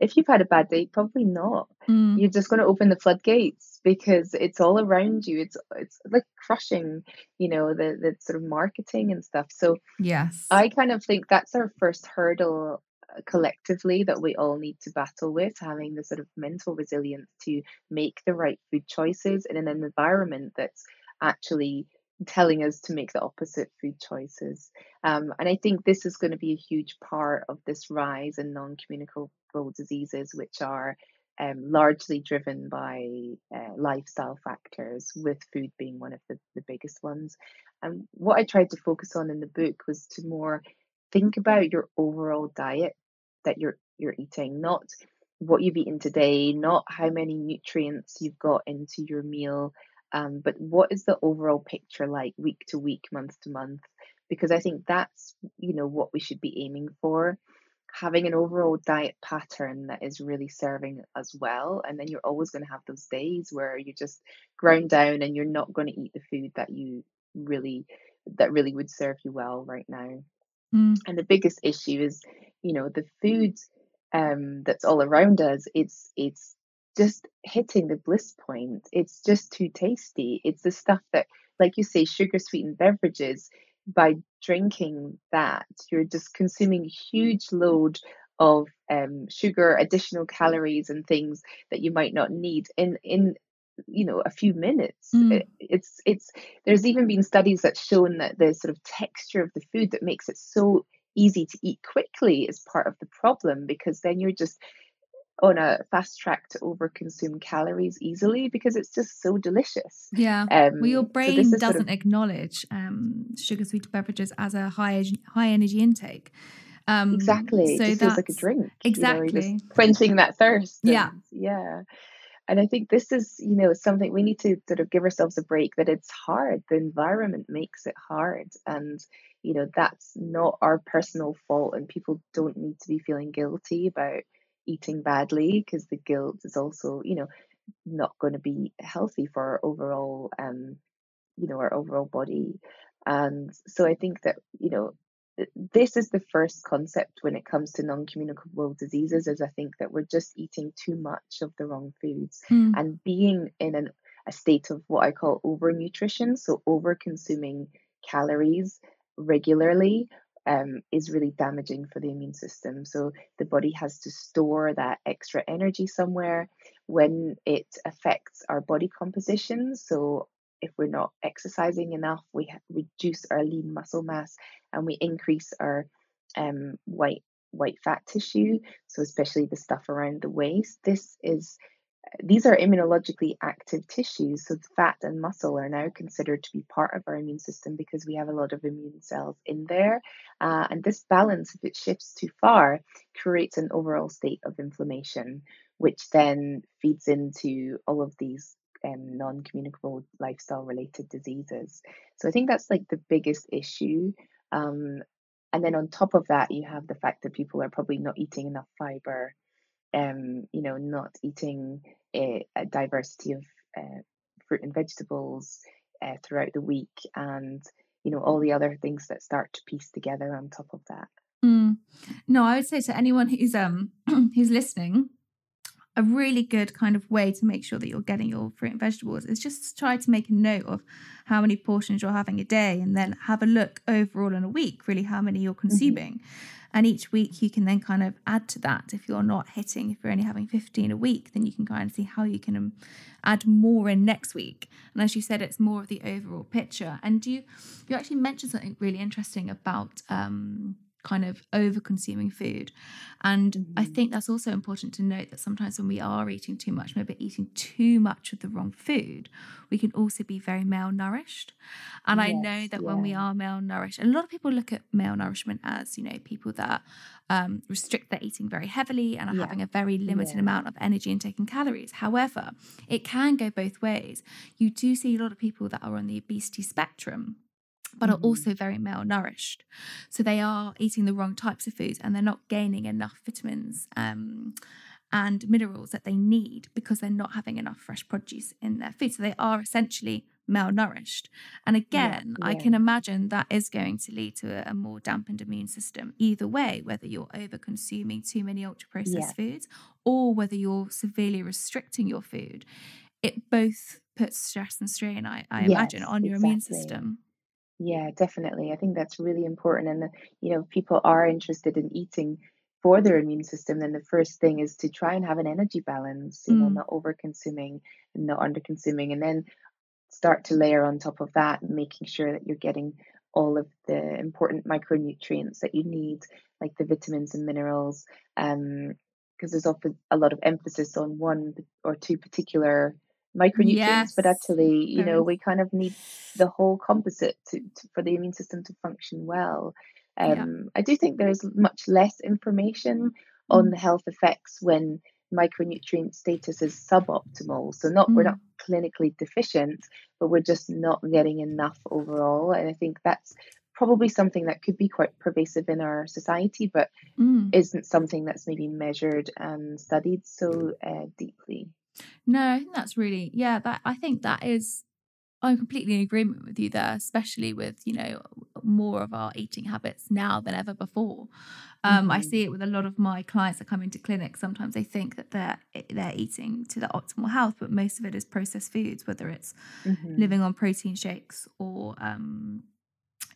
If you've had a bad day probably not. Mm. you're just going to open the floodgates because it's all around you. It's it's like crushing you know the the sort of marketing and stuff. So yes. I kind of think that's our first hurdle uh, collectively that we all need to battle with having the sort of mental resilience to make the right food choices in an environment that's actually telling us to make the opposite food choices. Um, and I think this is going to be a huge part of this rise in non communicable diseases, which are um, largely driven by uh, lifestyle factors, with food being one of the, the biggest ones. And what I tried to focus on in the book was to more think about your overall diet that you're you're eating, not what you've eaten today, not how many nutrients you've got into your meal, um, but what is the overall picture like week to week, month to month? Because I think that's you know what we should be aiming for having an overall diet pattern that is really serving as well and then you're always going to have those days where you're just ground down and you're not going to eat the food that you really that really would serve you well right now. Mm. and the biggest issue is you know the food um that's all around us it's it's just hitting the bliss point. It's just too tasty. It's the stuff that like you say sugar sweetened beverages by drinking that, you're just consuming a huge load of um, sugar, additional calories, and things that you might not need in in you know a few minutes. Mm. It, it's it's there's even been studies that shown that the sort of texture of the food that makes it so easy to eat quickly is part of the problem because then you're just on a fast track to overconsume calories easily because it's just so delicious. Yeah. Um, well, your brain so doesn't sort of... acknowledge um, sugar sweet beverages as a high high energy intake. Um, exactly. So it feels like a drink. Exactly. You know, quenching that thirst. And, yeah. Yeah. And I think this is, you know, something we need to sort of give ourselves a break that it's hard. The environment makes it hard. And, you know, that's not our personal fault. And people don't need to be feeling guilty about eating badly because the guilt is also you know not going to be healthy for our overall um you know our overall body and so i think that you know this is the first concept when it comes to non-communicable diseases is i think that we're just eating too much of the wrong foods mm. and being in an, a state of what i call overnutrition so over consuming calories regularly um, is really damaging for the immune system. So the body has to store that extra energy somewhere when it affects our body composition. So if we're not exercising enough, we reduce our lean muscle mass and we increase our um, white white fat tissue. So especially the stuff around the waist. This is these are immunologically active tissues, so fat and muscle are now considered to be part of our immune system because we have a lot of immune cells in there. Uh, and this balance, if it shifts too far, creates an overall state of inflammation, which then feeds into all of these um, non communicable lifestyle related diseases. So I think that's like the biggest issue. Um, and then on top of that, you have the fact that people are probably not eating enough fiber um, you know, not eating a, a diversity of uh, fruit and vegetables uh, throughout the week, and you know all the other things that start to piece together on top of that. Mm. No, I would say to anyone who's um *clears throat* who's listening, a really good kind of way to make sure that you're getting your fruit and vegetables is just try to make a note of how many portions you're having a day and then have a look overall in a week, really how many you're mm-hmm. consuming. Mm-hmm. And each week you can then kind of add to that. If you're not hitting, if you're only having 15 a week, then you can kind of see how you can um, add more in next week. And as you said, it's more of the overall picture. And you you actually mentioned something really interesting about um, kind of over consuming food. And mm-hmm. I think that's also important to note that sometimes when we are eating too much, maybe eating too much of the wrong food, we can also be very malnourished. And yes, I know that yeah. when we are malnourished, a lot of people look at malnourishment as, you know, people that um, restrict their eating very heavily and are yeah. having a very limited yeah. amount of energy intake and calories. However, it can go both ways. You do see a lot of people that are on the obesity spectrum but mm-hmm. are also very malnourished. So they are eating the wrong types of foods and they're not gaining enough vitamins um, and minerals that they need because they're not having enough fresh produce in their food. So they are essentially malnourished. And again, yeah, yeah. I can imagine that is going to lead to a, a, more dampened immune system either way, whether you're over consuming too many ultra processed yeah. foods or whether you're severely restricting your food. It both puts stress and strain, I, I yes, imagine, on your exactly. immune system. Yeah, definitely. I think that's really important. And, you know, people are interested in eating for their immune system, then the first thing is to try and have an energy balance, you know, mm. not over consuming and not under consuming. And then start to layer on top of that, making sure that you're getting all of the important micronutrients that you need, like the vitamins and minerals. Um, because there's often a lot of emphasis on one or two particular micronutrients, yes. but actually, you know, we kind of need the whole composite to, to for the immune system to function well. Um, yeah. I do think there's much less information on mm. the health effects when micronutrient status is suboptimal. So not mm. we're not clinically deficient, but we're just not getting enough overall. And I think that's probably something that could be quite pervasive in our society, but mm. isn't something that's maybe measured and studied so uh, deeply. No, I think that's really yeah, that I think that is I'm completely in agreement with you there, especially with, you know, more of our eating habits now than ever before. Um, mm-hmm. I see it with a lot of my clients that come into clinic. Sometimes they think that they're they're eating to their optimal health, but most of it is processed foods, whether it's mm-hmm. living on protein shakes or um,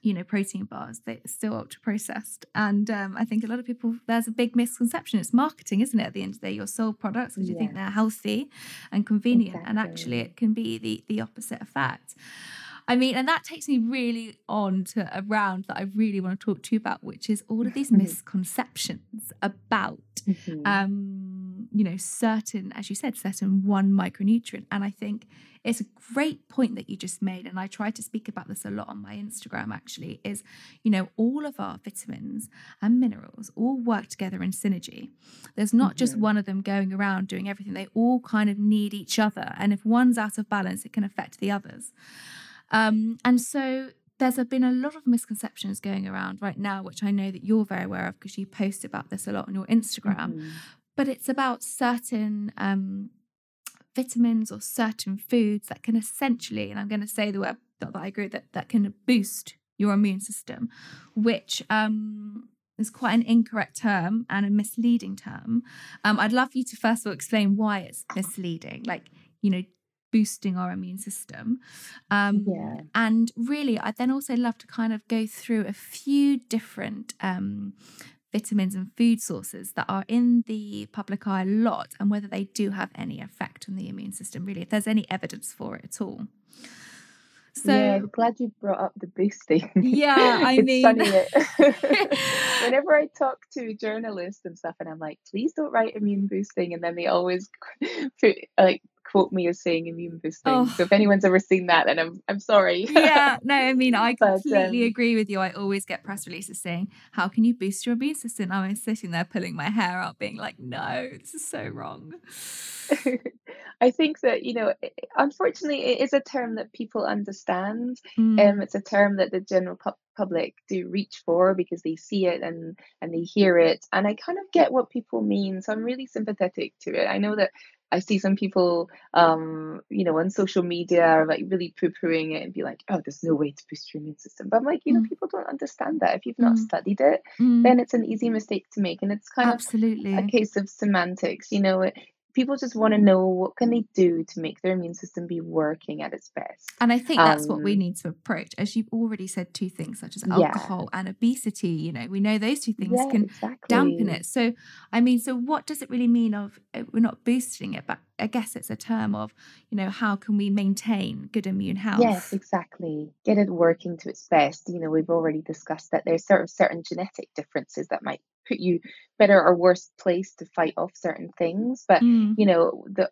you know, protein bars, they're still ultra processed. And um, I think a lot of people, there's a big misconception. It's marketing, isn't it? At the end of the day, your sold products because yeah. you think they're healthy and convenient. Exactly. And actually, it can be the, the opposite effect. I mean, and that takes me really on to a round that I really want to talk to you about, which is all of these *laughs* misconceptions about, mm-hmm. um, you know, certain, as you said, certain one micronutrient. And I think it's a great point that you just made. And I try to speak about this a lot on my Instagram, actually, is, you know, all of our vitamins and minerals all work together in synergy. There's not mm-hmm. just one of them going around doing everything, they all kind of need each other. And if one's out of balance, it can affect the others. Um, and so there's been a lot of misconceptions going around right now, which I know that you're very aware of because you post about this a lot on your Instagram. Mm-hmm. But it's about certain um, vitamins or certain foods that can essentially, and I'm going to say the word that I agree that that can boost your immune system, which um, is quite an incorrect term and a misleading term. Um, I'd love you to first of all explain why it's misleading. Like, you know, boosting our immune system. Um, yeah. And really, I'd then also love to kind of go through a few different um, vitamins and food sources that are in the public eye a lot and whether they do have any effect on the immune system, really, if there's any evidence for it at all. So yeah, I'm glad you brought up the boosting. Yeah, *laughs* I mean, *laughs* *laughs* whenever I talk to journalists and stuff, and I'm like, please don't write immune boosting, and then they always put like quote me as saying immune boosting. Oh. So if anyone's ever seen that, then I'm I'm sorry. *laughs* yeah, no, I mean I completely but, um, agree with you. I always get press releases saying, "How can you boost your immune system?" I'm sitting there pulling my hair out, being like, "No, this is so wrong." *laughs* I think that you know, unfortunately, it is a term that people understand. Mm. Um, it's a term that the general pu- public do reach for because they see it and and they hear it, and I kind of get what people mean. So I'm really sympathetic to it. I know that I see some people, um, you know, on social media are like really poo-pooing it and be like, "Oh, there's no way to boost your immune system." But I'm like, you know, Mm. people don't understand that. If you've not Mm. studied it, Mm. then it's an easy mistake to make, and it's kind of a case of semantics. You know, it, people just want to know what can they do to make their immune system be working at its best. And I think that's what we Um, need to approach. As you've already said, two things such as yeah, alcohol and obesity, you know, we know those two things yeah, can dampen it. So, I mean, so what does it really mean of uh, we're not boosting it, but I guess it's a term of, you know, how can we maintain good immune health? Yes, exactly. Get it working to its best. You know, we've already discussed that there's sort of certain genetic differences that might put you better or worse place to fight off certain things. But, Mm, you know, the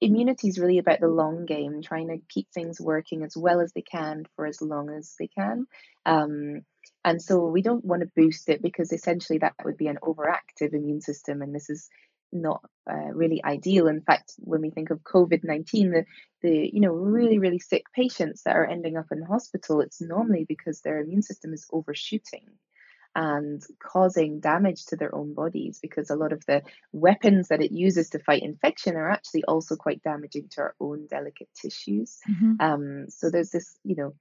immunity is really about the long game, trying to keep things working as well as they can for as long as they can. Um, and so we don't want to boost it because essentially that would be an overactive immune system, and this is not uh, really ideal. In fact, when we think of COVID 19, the the you know really really sick patients that are ending up in hospital it's normally because their immune system is overshooting and causing damage to their own bodies because a lot of the weapons that it uses to fight infection are actually also quite damaging to our own delicate tissues mhm. um, so there's this you know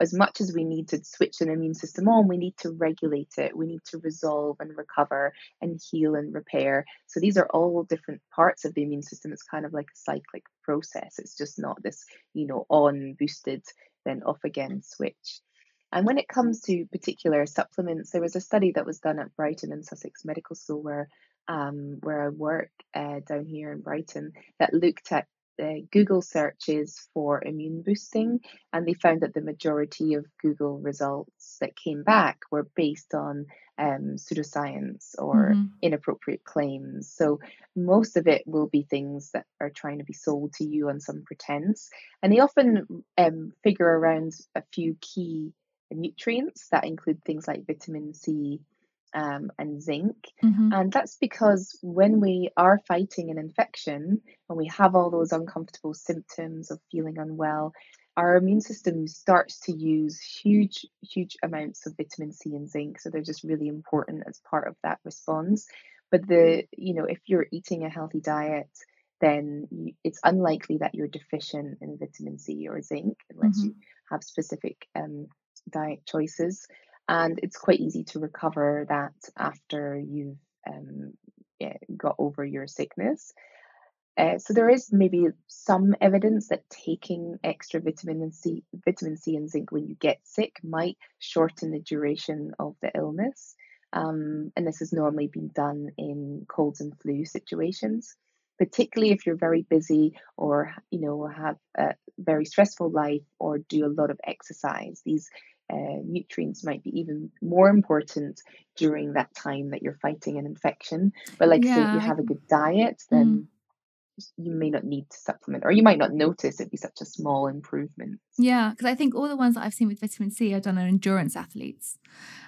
as much as we need to switch an immune system on, we need to regulate it. We need to resolve and recover and heal and repair. So these are all different parts of the immune system. It's kind of like a cyclic process. It's just not this, you know, on boosted, then off again switch. And when it comes to particular supplements, there was a study that was done at Brighton and Sussex Medical School where um, where I work uh, down here in Brighton that looked at uh, Google searches for immune boosting, and they found that the majority of Google results that came back were based on um, pseudoscience or hmm inappropriate claims. So most of it will be things that are trying to be sold to you on some pretense, and they often um, figure around a few key nutrients that include things like vitamin C um, and zinc. hmm And that's because when we are fighting an infection, when we have all those uncomfortable symptoms of feeling unwell, our immune system starts to use huge, huge amounts of vitamin C and zinc. So they're just really important as part of that response. But the, you know, if you're eating a healthy diet, then it's unlikely that you're deficient in vitamin C or zinc unless hmm you have specific um, diet choices. And it's quite easy to recover that after you've um, yeah, got over your sickness. Uh, so there is maybe some evidence that taking extra vitamin and C, vitamin C and zinc when you get sick might shorten the duration of the illness. Um, and this has normally been done in colds and flu situations, particularly if you're very busy or you know have a very stressful life or do a lot of exercise. These uh, nutrients might be even more important during that time that you're fighting an infection. But like I say, if you have a good diet, mm. then you may not need to supplement or you might not notice it'd be such a small improvement. Yeah, because I think all the ones that I've seen with vitamin C are done on endurance athletes,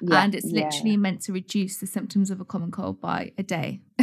Yeah, and it's yeah, literally meant to reduce the symptoms of a common cold by a day. *laughs*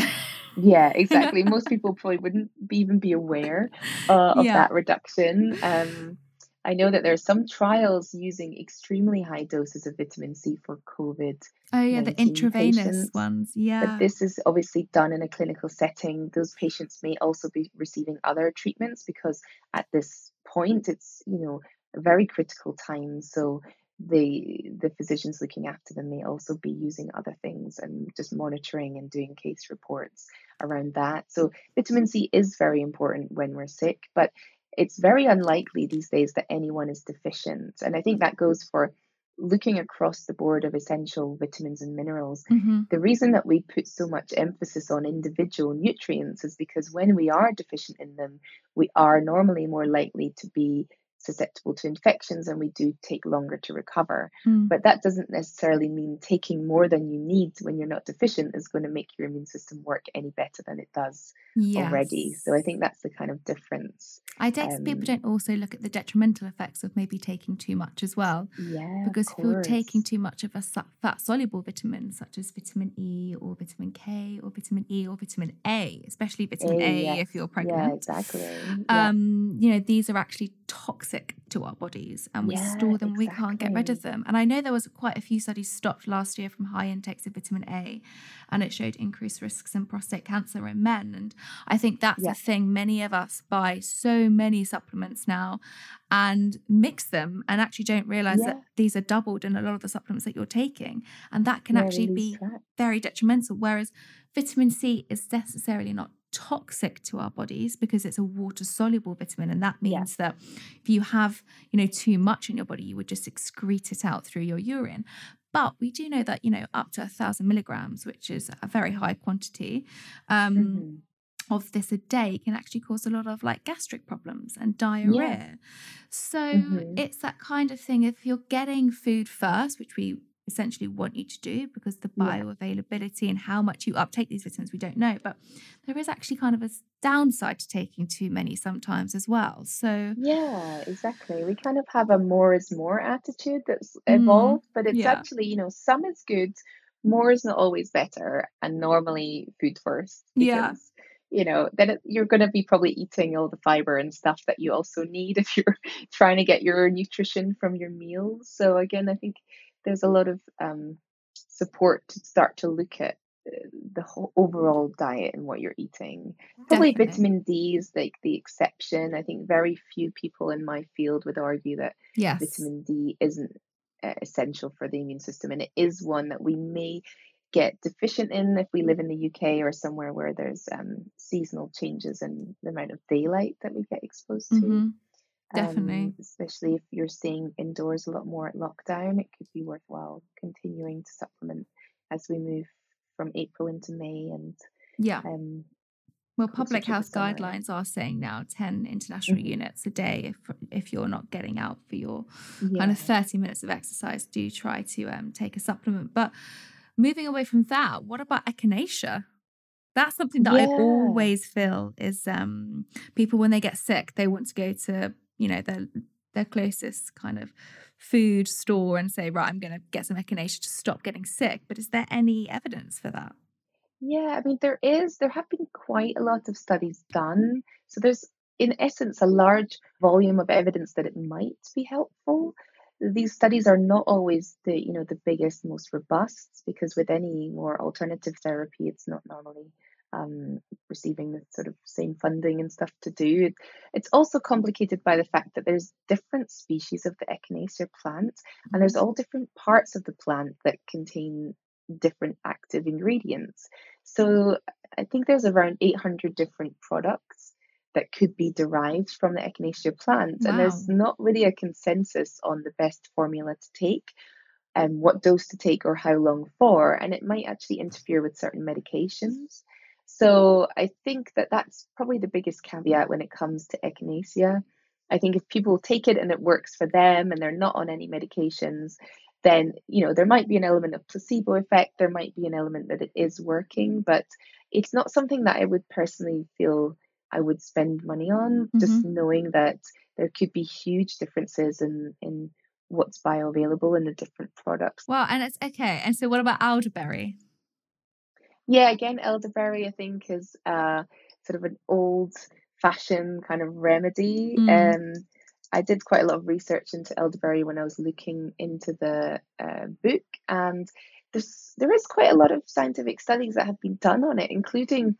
yeah, exactly. *laughs* Most people probably wouldn't be, even be aware uh, of Yeah. that reduction. Um, I know that there are some trials using extremely high doses of vitamin C for COVID Oh yeah, the intravenous patients. ones. Yeah. But this is obviously done in a clinical setting. Those patients may also be receiving other treatments because at this point it's, you know, a very critical time. So the the physicians looking after them may also be using other things and just monitoring and doing case reports around that. So vitamin C is very important when we're sick, but it's very unlikely these days that anyone is deficient. And I think that goes for looking across the board of essential vitamins and minerals hmm the reason that we put so much emphasis on individual nutrients is because when we are deficient in them, we are normally more likely to be susceptible to infections and we do take longer to recover. Mm. But that doesn't necessarily mean taking more than you need when you're not deficient is going to make your immune system work any better than it does already. So I think that's the kind of difference. I guess people Um, don't also look at the detrimental effects of maybe taking too much as well. yeah, Because if you're taking too much of a fat soluble vitamin, such as vitamin E or vitamin K or vitamin E or vitamin A, especially vitamin A, A yes. if you're pregnant. Yeah, exactly. Yeah. um, you know, these are actually toxic to our bodies and we yeah, store them exactly. we can't get rid of them and i know there was quite a few studies stopped last year from high intakes of vitamin a and it showed increased risks in prostate cancer in men and i think that's yeah. a thing many of us buy so many supplements now and mix them and actually don't realize yeah. that these are doubled in a lot of the supplements that you're taking and that can actually be track. very detrimental whereas vitamin c is necessarily not toxic to our bodies because it's a water soluble vitamin and that means yeah. that if you have you know too much in your body you would just excrete it out through your urine but we do know that you know up to a thousand milligrams which is a very high quantity um, mm-hmm of this a day can actually cause a lot of like gastric problems and diarrhea. Yeah. So mm-hmm. it's that kind of thing. If you're getting food first, which we essentially want you to do because the bioavailability yeah. and how much you uptake these vitamins we don't know but there is actually kind of a downside to taking too many sometimes as well so yeah exactly we kind of have a more is more attitude that's mm, evolved mm, but it's yeah. actually you know some is good more is not always better and normally food first because, yeah you know then it, you're going to be probably eating all the fiber and stuff that you also need *laughs* if you're trying to get your nutrition from your meals so again i think there's a lot of um, support to start to look at uh, the whole overall diet and what you're eating. Probably Definitely. vitamin D is like the exception. I think very few people in my field would argue that yes. vitamin D isn't uh, essential for the immune system, and it is one that we may get deficient in if we live in the UK or somewhere where there's um, seasonal changes in the amount of daylight that we get exposed to. Mm-hmm. Definitely. Um, especially if you're staying indoors a lot more at lockdown, it could be worthwhile continuing to supplement as we move from April into May and yeah. Um, well, public health guidelines are saying now 10 international mm-hmm. units a day if if you're not getting out for your yeah. kind of 30 minutes of exercise. Do try to um, take a supplement. But moving away from that, what about echinacea? That's something that yeah. I always feel is um, people when they get sick, they want to go to you know their their closest kind of food store and say right i'm going to get some echinacea to stop getting sick but is there any evidence for that yeah i mean there is there have been quite a lot of studies done so there's in essence a large volume of evidence that it might be helpful these studies are not always the you know the biggest most robust because with any more alternative therapy it's not normally um, receiving the sort of same funding and stuff to do. It's also complicated by the fact that there's different species of the echinacea plant, and there's mm-hmm. all different parts of the plant that contain different active ingredients. So I think there's around 800 different products that could be derived from the echinacea plant, wow. and there's not really a consensus on the best formula to take. And um, what dose to take or how long for, and it might actually interfere with certain medications. So I think that that's probably the biggest caveat when it comes to echinacea. I think if people take it and it works for them and they're not on any medications, then you know there might be an element of placebo effect. There might be an element that it is working, but it's not something that I would personally feel I would spend money on. Mm-hmm. Just knowing that there could be huge differences in in what's bioavailable in the different products. Well, and it's okay. And so, what about elderberry? Yeah, again, elderberry, I think, is uh, sort of an old fashioned kind of remedy. Mm. Um, I did quite a lot of research into elderberry when I was looking into the uh, book, and there's there is quite a lot of scientific studies that have been done on it, including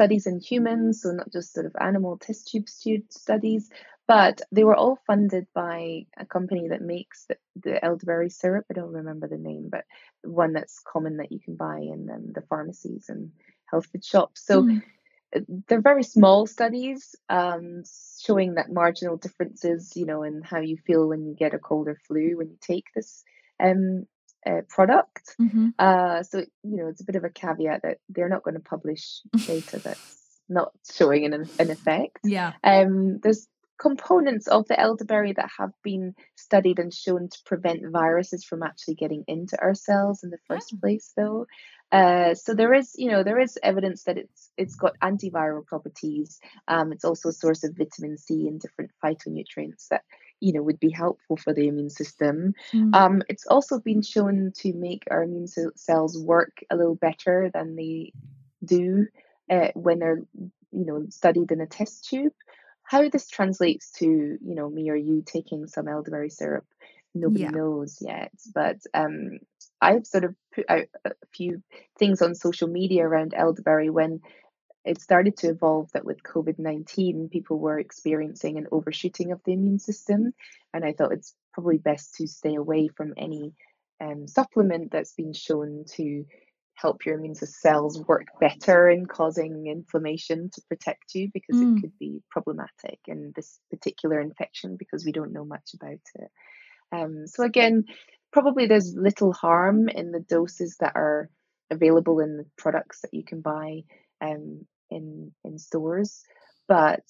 studies in humans, so not just sort of animal test tube studies, but they were all funded by a company that makes the, the elderberry syrup. I don't remember the name, but one that's common that you can buy in um, the pharmacies and health food shops. So mm. they're very small studies um, showing that marginal differences, you know, in how you feel when you get a cold or flu when you take this um, uh, product. Mm-hmm. Uh, so, you know, it's a bit of a caveat that they're not going to publish *laughs* data that's not showing an, an effect. Yeah. Um, there's components of the elderberry that have been studied and shown to prevent viruses from actually getting into our cells in the first oh. place though uh, so there is you know there is evidence that it's it's got antiviral properties um, it's also a source of vitamin c and different phytonutrients that you know would be helpful for the immune system mm. um, it's also been shown to make our immune cells work a little better than they do uh, when they're you know studied in a test tube how this translates to you know me or you taking some elderberry syrup nobody Yeah. knows yet but um i've sort of put out a few things on social media around elderberry when it started to evolve that with COVID 19, people were experiencing an overshooting of the immune system. And I thought it's probably best to stay away from any um, supplement that's been shown to help your immune cells work better in causing inflammation to protect you because it Mm. could be problematic in this particular infection because we don't know much about it. Um, so again, probably there's little harm in the doses that are available in the products that you can buy um, in in stores, but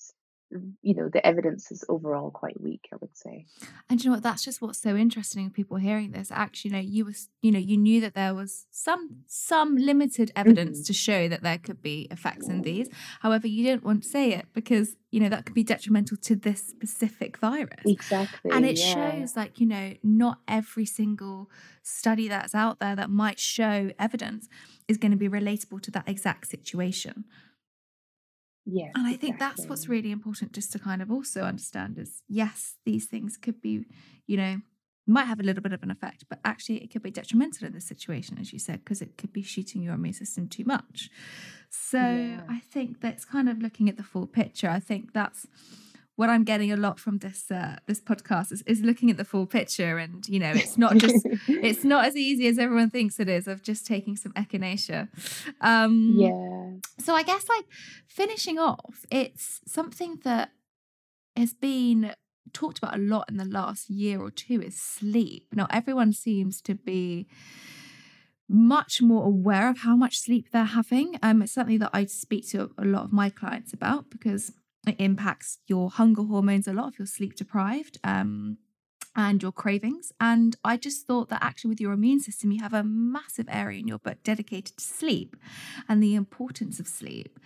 you know the evidence is overall quite weak. I would say. And you know what? That's just what's so interesting people hearing this. Actually, you know, you was, you know, you knew that there was some some limited evidence Mhm. to show that there could be effects in these. However, you didn't want to say it because you know that could be detrimental to this specific virus. Exactly. And it yeah. shows, like, you know, not every single study that's out there that might show evidence is going to be relatable to that exact situation. Yes. And I think that's what's really important just to kind of also understand is yes, these things could be, you know, might have a little bit of an effect, but actually it could be detrimental in this situation, as you said, because it could be shooting your immune system too much. So Yeah. I think that's kind of looking at the full picture. I think that's what I'm getting a lot from this uh, this podcast is, is looking at the full picture, and you know, it's not just *laughs* it's not as easy as everyone thinks it is of just taking some echinacea. Um, yeah. so I guess like finishing off, it's something that has been talked about a lot in the last year or two is sleep. Now everyone seems to be much more aware of how much sleep they're having. Um, it's something that I speak to a lot of my clients about because it impacts your hunger hormones a lot if you're sleep deprived. Um, and your cravings. And I just thought that actually, with your immune system, you have a massive area in your book dedicated to sleep and the importance of sleep.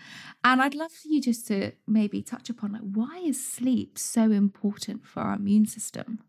And I'd love for you just to maybe touch upon like why is sleep so important for our immune system?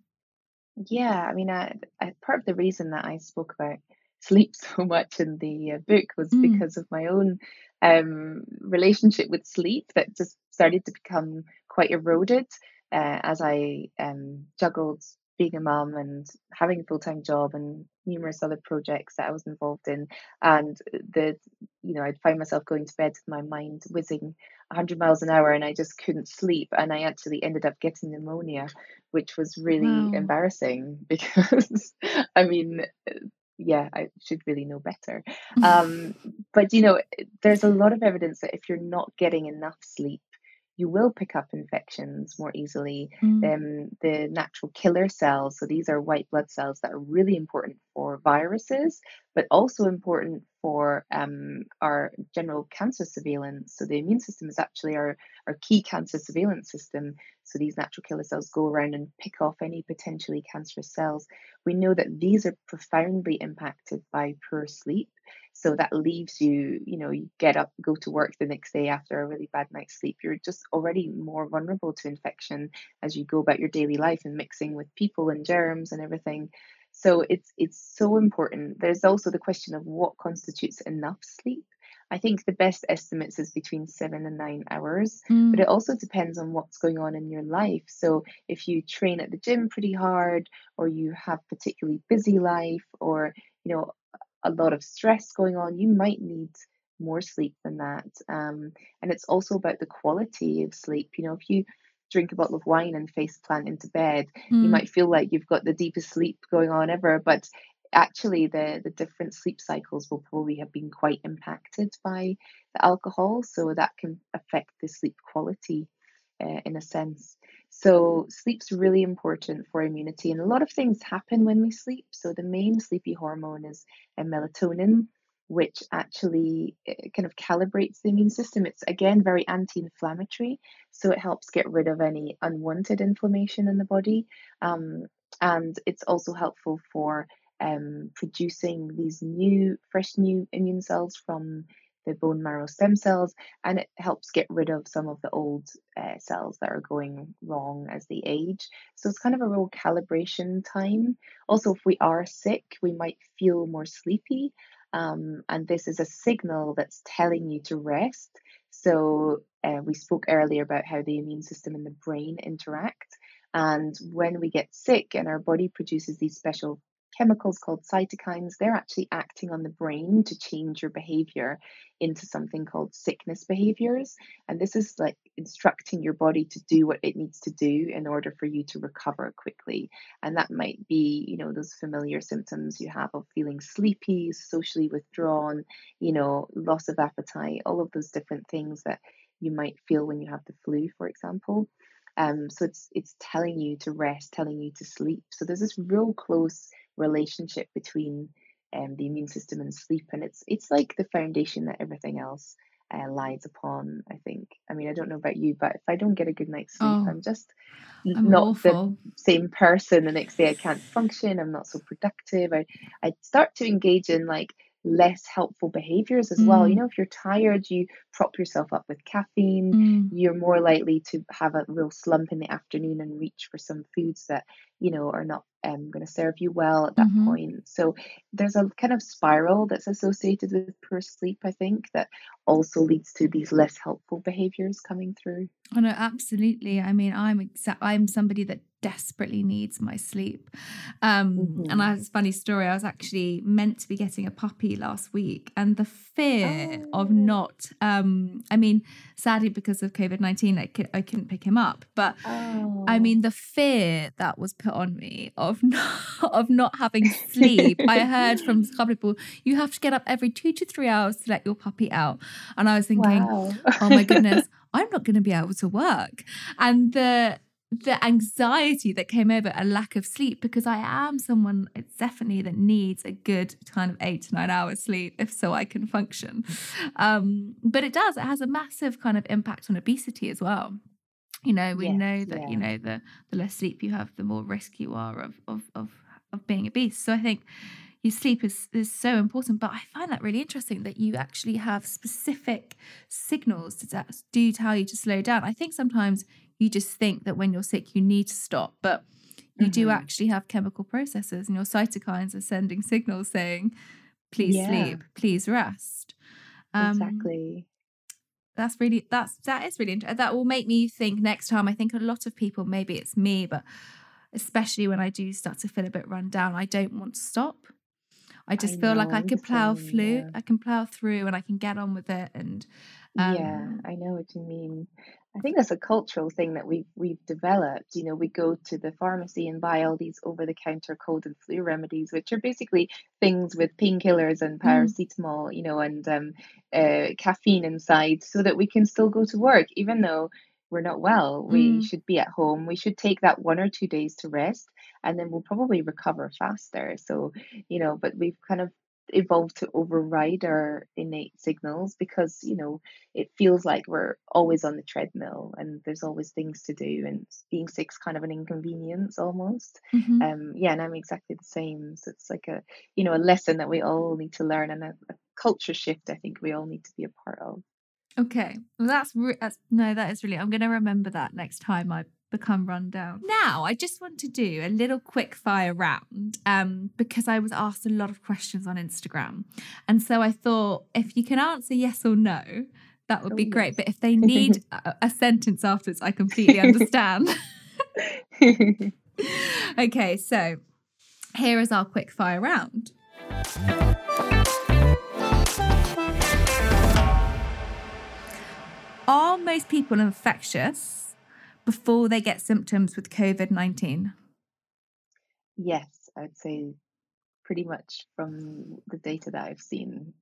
Yeah, I mean, I, I, part of the reason that I spoke about sleep *laughs* so much in the uh, book was Mm, because of my own um, relationship with sleep that just started to become quite eroded uh, as I um, juggled being a mum and having a full time job and numerous other projects that I was involved in. And the, you know, I'd find myself going to bed with my mind whizzing 100 miles an hour and I just couldn't sleep. And I actually ended up getting pneumonia, which was really wow. embarrassing *laughs* because, I mean, yeah, I should really know better. *laughs* Um, but you know, there's a lot of evidence that if you're not getting enough sleep, you will pick up infections more easily. Mm, Um, the natural killer cells, so these are white blood cells that are really important for viruses, but also important for um, our general cancer surveillance. So the immune system is actually our, our key cancer surveillance system. So these natural killer cells go around and pick off any potentially cancerous cells. We know that these are profoundly impacted by poor sleep. So that leaves you, you know, you get up, go to work the next day after a really bad night's sleep. You're just already more vulnerable to infection as you go about your daily life and mixing with people and germs and everything. So it's it's so important. There's also the question of what constitutes enough sleep. I think the best estimates is between seven and nine hours, but mm, it also depends on what's going on in your life. So if you train at the gym pretty hard, or you have particularly busy life, or you know a lot of stress going on, you might need more sleep than that. Um, and it's also about the quality of sleep. You know, if you drink a bottle of wine and face plant into bed, you mm, might feel like you've got the deepest sleep going on ever, but actually the the different sleep cycles will probably have been quite impacted by the alcohol, so that can affect the sleep quality uh, in a sense. So sleep's really important for immunity, and a lot of things happen when we sleep. So the main sleepy hormone is uh, melatonin, which actually uh, kind of calibrates the immune system. It's again very anti-inflammatory, so it helps get rid of any unwanted inflammation in the body, um, and it's also helpful for um, producing these new, fresh new immune cells from the bone marrow stem cells and it helps get rid of some of the old uh, cells that are going wrong as they age. So it's kind of a real calibration time. Also, if we are sick, we might feel more sleepy. Um, and this is a signal that's telling you to rest. So uh, we spoke earlier about how the immune system and the brain interact. And when we get sick and our body produces these special chemicals called cytokines, they're actually acting on the brain to change your behavior into something called sickness behaviors. And this is like instructing your body to do what it needs to do in order for you to recover quickly. And that might be, you know, those familiar symptoms you have of feeling sleepy, socially withdrawn, you know, loss of appetite, all of those different things that you might feel when you have the flu, for example. Um, so it's it's telling you to rest, telling you to sleep. So there's this real close relationship between um, the immune system and sleep, and it's it's like the foundation that everything else uh, lies upon. I think. I mean, I don't know about you, but if I don't get a good night's sleep, oh, I'm just I'm not awful. the same person. The next day, I can't function. I'm not so productive. I I start to engage in like less helpful behaviors as mm. well. You mm. know, if you're tired, you prop yourself up with caffeine, mm. you're more likely to have a real slump in the afternoon and reach for some foods that, you know, are not um, going to serve you well at that mm-hmm. point. So there's a kind of spiral that's associated with poor sleep, I think, that also leads to these less helpful behaviors coming through. Oh no, absolutely. I mean, I'm exa- I'm somebody that desperately needs my sleep. Um, mm-hmm. And I have this funny story. I was actually meant to be getting a puppy last week, and the fear oh. of not, um, I mean, sadly, because of COVID 19, I, I couldn't pick him up. But oh. I mean, the fear that was put on me of *laughs* not, of not having sleep. I *laughs* heard from a couple of people, you have to get up every two to three hours to let your puppy out. And I was thinking, wow. oh my *laughs* goodness. I'm not going to be able to work. And the the anxiety that came over a lack of sleep because I am someone it's definitely that needs a good kind of eight to nine hours sleep if so I can function. Um, but it does, it has a massive kind of impact on obesity as well. You know, we yes, know that, yeah. you know, the the less sleep you have, the more risk you are of of of of being obese. So I think your sleep is, is so important. But I find that really interesting that you actually have specific signals that do tell you to slow down. I think sometimes you just think that when you're sick, you need to stop, but you mm-hmm. do actually have chemical processes, and your cytokines are sending signals saying, please yeah. sleep, please rest. Um, exactly. That's really that's that is really interesting. That will make me think next time. I think a lot of people, maybe it's me, but especially when I do start to feel a bit run down, I don't want to stop. I just I feel know, like I can plow through. Yeah. I can plow through and I can get on with it. And um, yeah, I know what you mean. I think that's a cultural thing that we've we've developed. You know, we go to the pharmacy and buy all these over-the-counter cold and flu remedies, which are basically things with painkillers and mm. paracetamol, you know, and um, uh, caffeine inside, so that we can still go to work, even though we're not well. We mm. should be at home. We should take that one or two days to rest, and then we'll probably recover faster. So, you know, but we've kind of evolved to override our innate signals because you know it feels like we're always on the treadmill and there's always things to do and being sick's kind of an inconvenience almost. Mm-hmm. um yeah and i'm exactly the same. So it's like a you know a lesson that we all need to learn and a, a culture shift i think we all need to be a part of. Okay. Well that's, re- that's no that is really i'm going to remember that next time i become run down. Now, I just want to do a little quick fire round um, because I was asked a lot of questions on Instagram. And so I thought if you can answer yes or no, that would oh, be great. Yes. But if they need *laughs* a, a sentence afterwards, I completely understand. *laughs* *laughs* okay, so here is our quick fire round. Are most people infectious? Before they get symptoms with COVID 19? Yes, I'd say pretty much from the data that I've seen.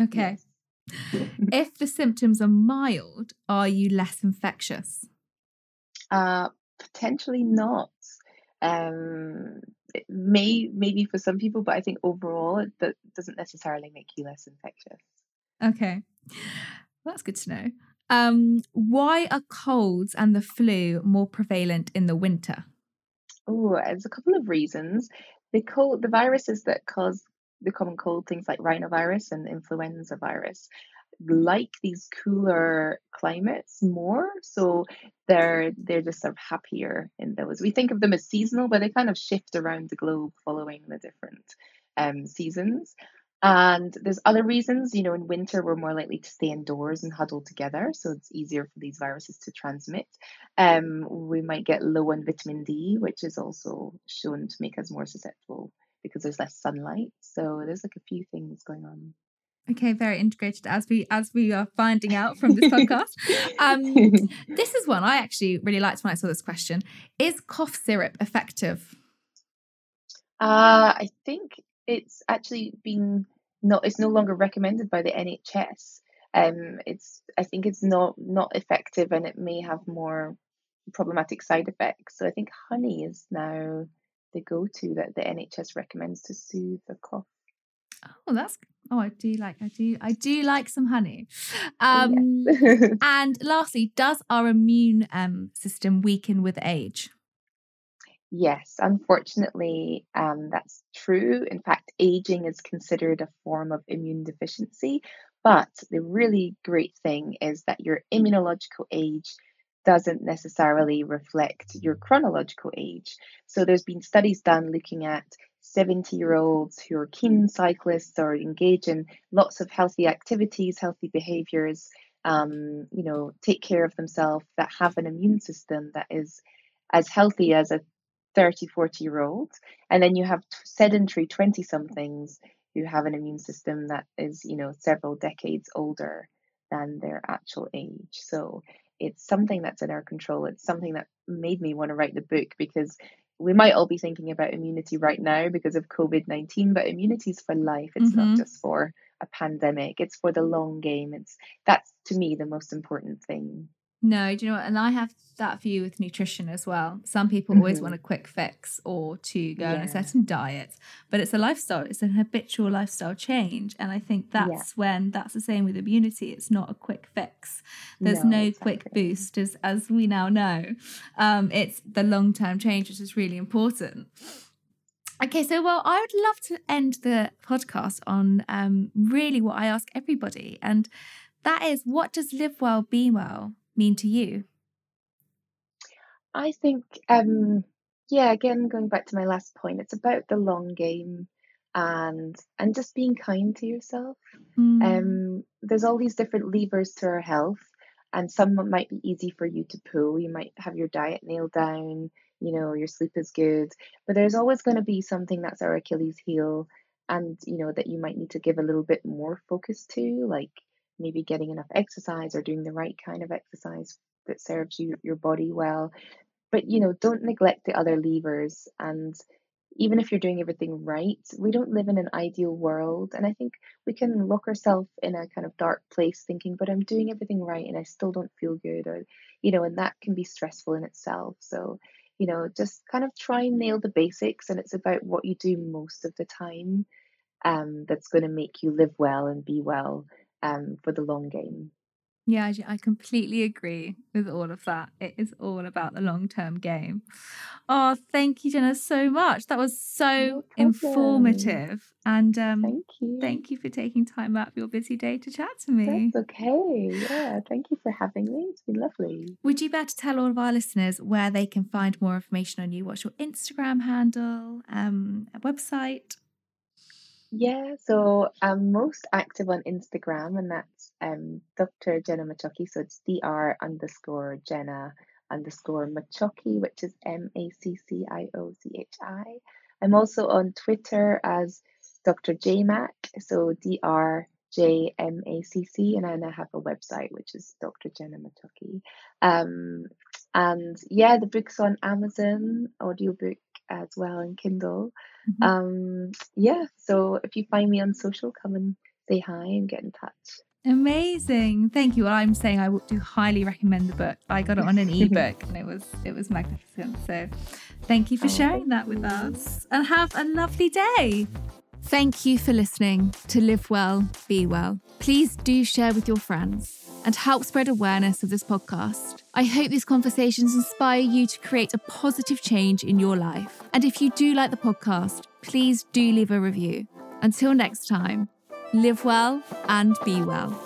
Okay. Yes. *laughs* if the symptoms are mild, are you less infectious? Uh, potentially not. Um, may maybe for some people, but I think overall it that doesn't necessarily make you less infectious. Okay, that's good to know. Um, why are colds and the flu more prevalent in the winter? Oh, there's a couple of reasons. The cold, the viruses that cause the common cold, things like rhinovirus and influenza virus, like these cooler climates more. So they're they're just sort of happier in those. We think of them as seasonal, but they kind of shift around the globe following the different um, seasons. And there's other reasons, you know, in winter we're more likely to stay indoors and huddle together, so it's easier for these viruses to transmit. Um, we might get low on vitamin D, which is also shown to make us more susceptible because there's less sunlight. So there's like a few things going on. Okay, very integrated as we as we are finding out from this podcast. Um, *laughs* this is one I actually really liked when I saw this question. Is cough syrup effective? Uh, I think it's actually been not it's no longer recommended by the NHS. Um, it's I think it's not not effective and it may have more problematic side effects. So I think honey is now the go-to that the NHS recommends to soothe the cough. Oh, that's oh, I do like I do I do like some honey. Um, yes. *laughs* and lastly, does our immune um, system weaken with age? Yes, unfortunately, um, that's true. In fact, aging is considered a form of immune deficiency. But the really great thing is that your immunological age doesn't necessarily reflect your chronological age. So there's been studies done looking at 70 year olds who are keen cyclists or engage in lots of healthy activities, healthy behaviors, um, you know, take care of themselves, that have an immune system that is as healthy as a 30, 40 year olds. And then you have sedentary 20 somethings who have an immune system that is, you know, several decades older than their actual age. So it's something that's in our control. It's something that made me want to write the book because we might all be thinking about immunity right now because of COVID 19, but immunity is for life. It's mm-hmm. not just for a pandemic, it's for the long game. It's that's to me the most important thing. No, do you know what? And I have that view with nutrition as well. Some people mm-hmm. always want a quick fix or to go yeah. on a certain diet, but it's a lifestyle, it's an habitual lifestyle change. And I think that's yeah. when that's the same with immunity. It's not a quick fix. There's no, no exactly. quick boost, as as we now know. Um, it's the long term change, which is really important. Okay, so well, I would love to end the podcast on um, really what I ask everybody, and that is, what does live well, be well mean to you? I think, um, yeah, again, going back to my last point, it's about the long game and and just being kind to yourself. Mm. Um, there's all these different levers to our health, and some might be easy for you to pull. You might have your diet nailed down, you know, your sleep is good, but there's always going to be something that's our Achilles heel, and you know that you might need to give a little bit more focus to, like maybe getting enough exercise or doing the right kind of exercise that serves you your body well. But you know don't neglect the other levers and even if you're doing everything right we don't live in an ideal world and i think we can lock ourselves in a kind of dark place thinking but i'm doing everything right and i still don't feel good or you know and that can be stressful in itself. So you know just kind of try and nail the basics and it's about what you do most of the time um, that's going to make you live well and be well um, for the long game. Yeah, I completely agree with all of that. It is all about the long term game. Oh, thank you, Jenna, so much. That was so informative. And um, thank you. Thank you for taking time out of your busy day to chat to me. That's okay. Yeah, thank you for having me. It's been lovely. Would you better tell all of our listeners where they can find more information on you? What's your Instagram handle, um, website? Yeah, so I'm most active on Instagram, and that's um, Dr. Jenna Macciochi. So it's dr underscore Jenna underscore Macciochi, which is M A C C I O C H I. I'm also on Twitter as Dr. J JMac, so D R J M A C C, and I have a website which is Dr. Jenna Macciochi. Um, and yeah, the book's on Amazon, audiobook as well, in Kindle. Mm-hmm. Um, yeah, so if you find me on social, come and say hi and get in touch. Amazing. Thank you. Well, I'm saying I do highly recommend the book. I got it on an *laughs* ebook and it was it was magnificent. So thank you for oh, sharing that with us. And have a lovely day. Thank you for listening to Live Well, Be Well. Please do share with your friends and help spread awareness of this podcast. I hope these conversations inspire you to create a positive change in your life. And if you do like the podcast, please do leave a review. Until next time, live well and be well.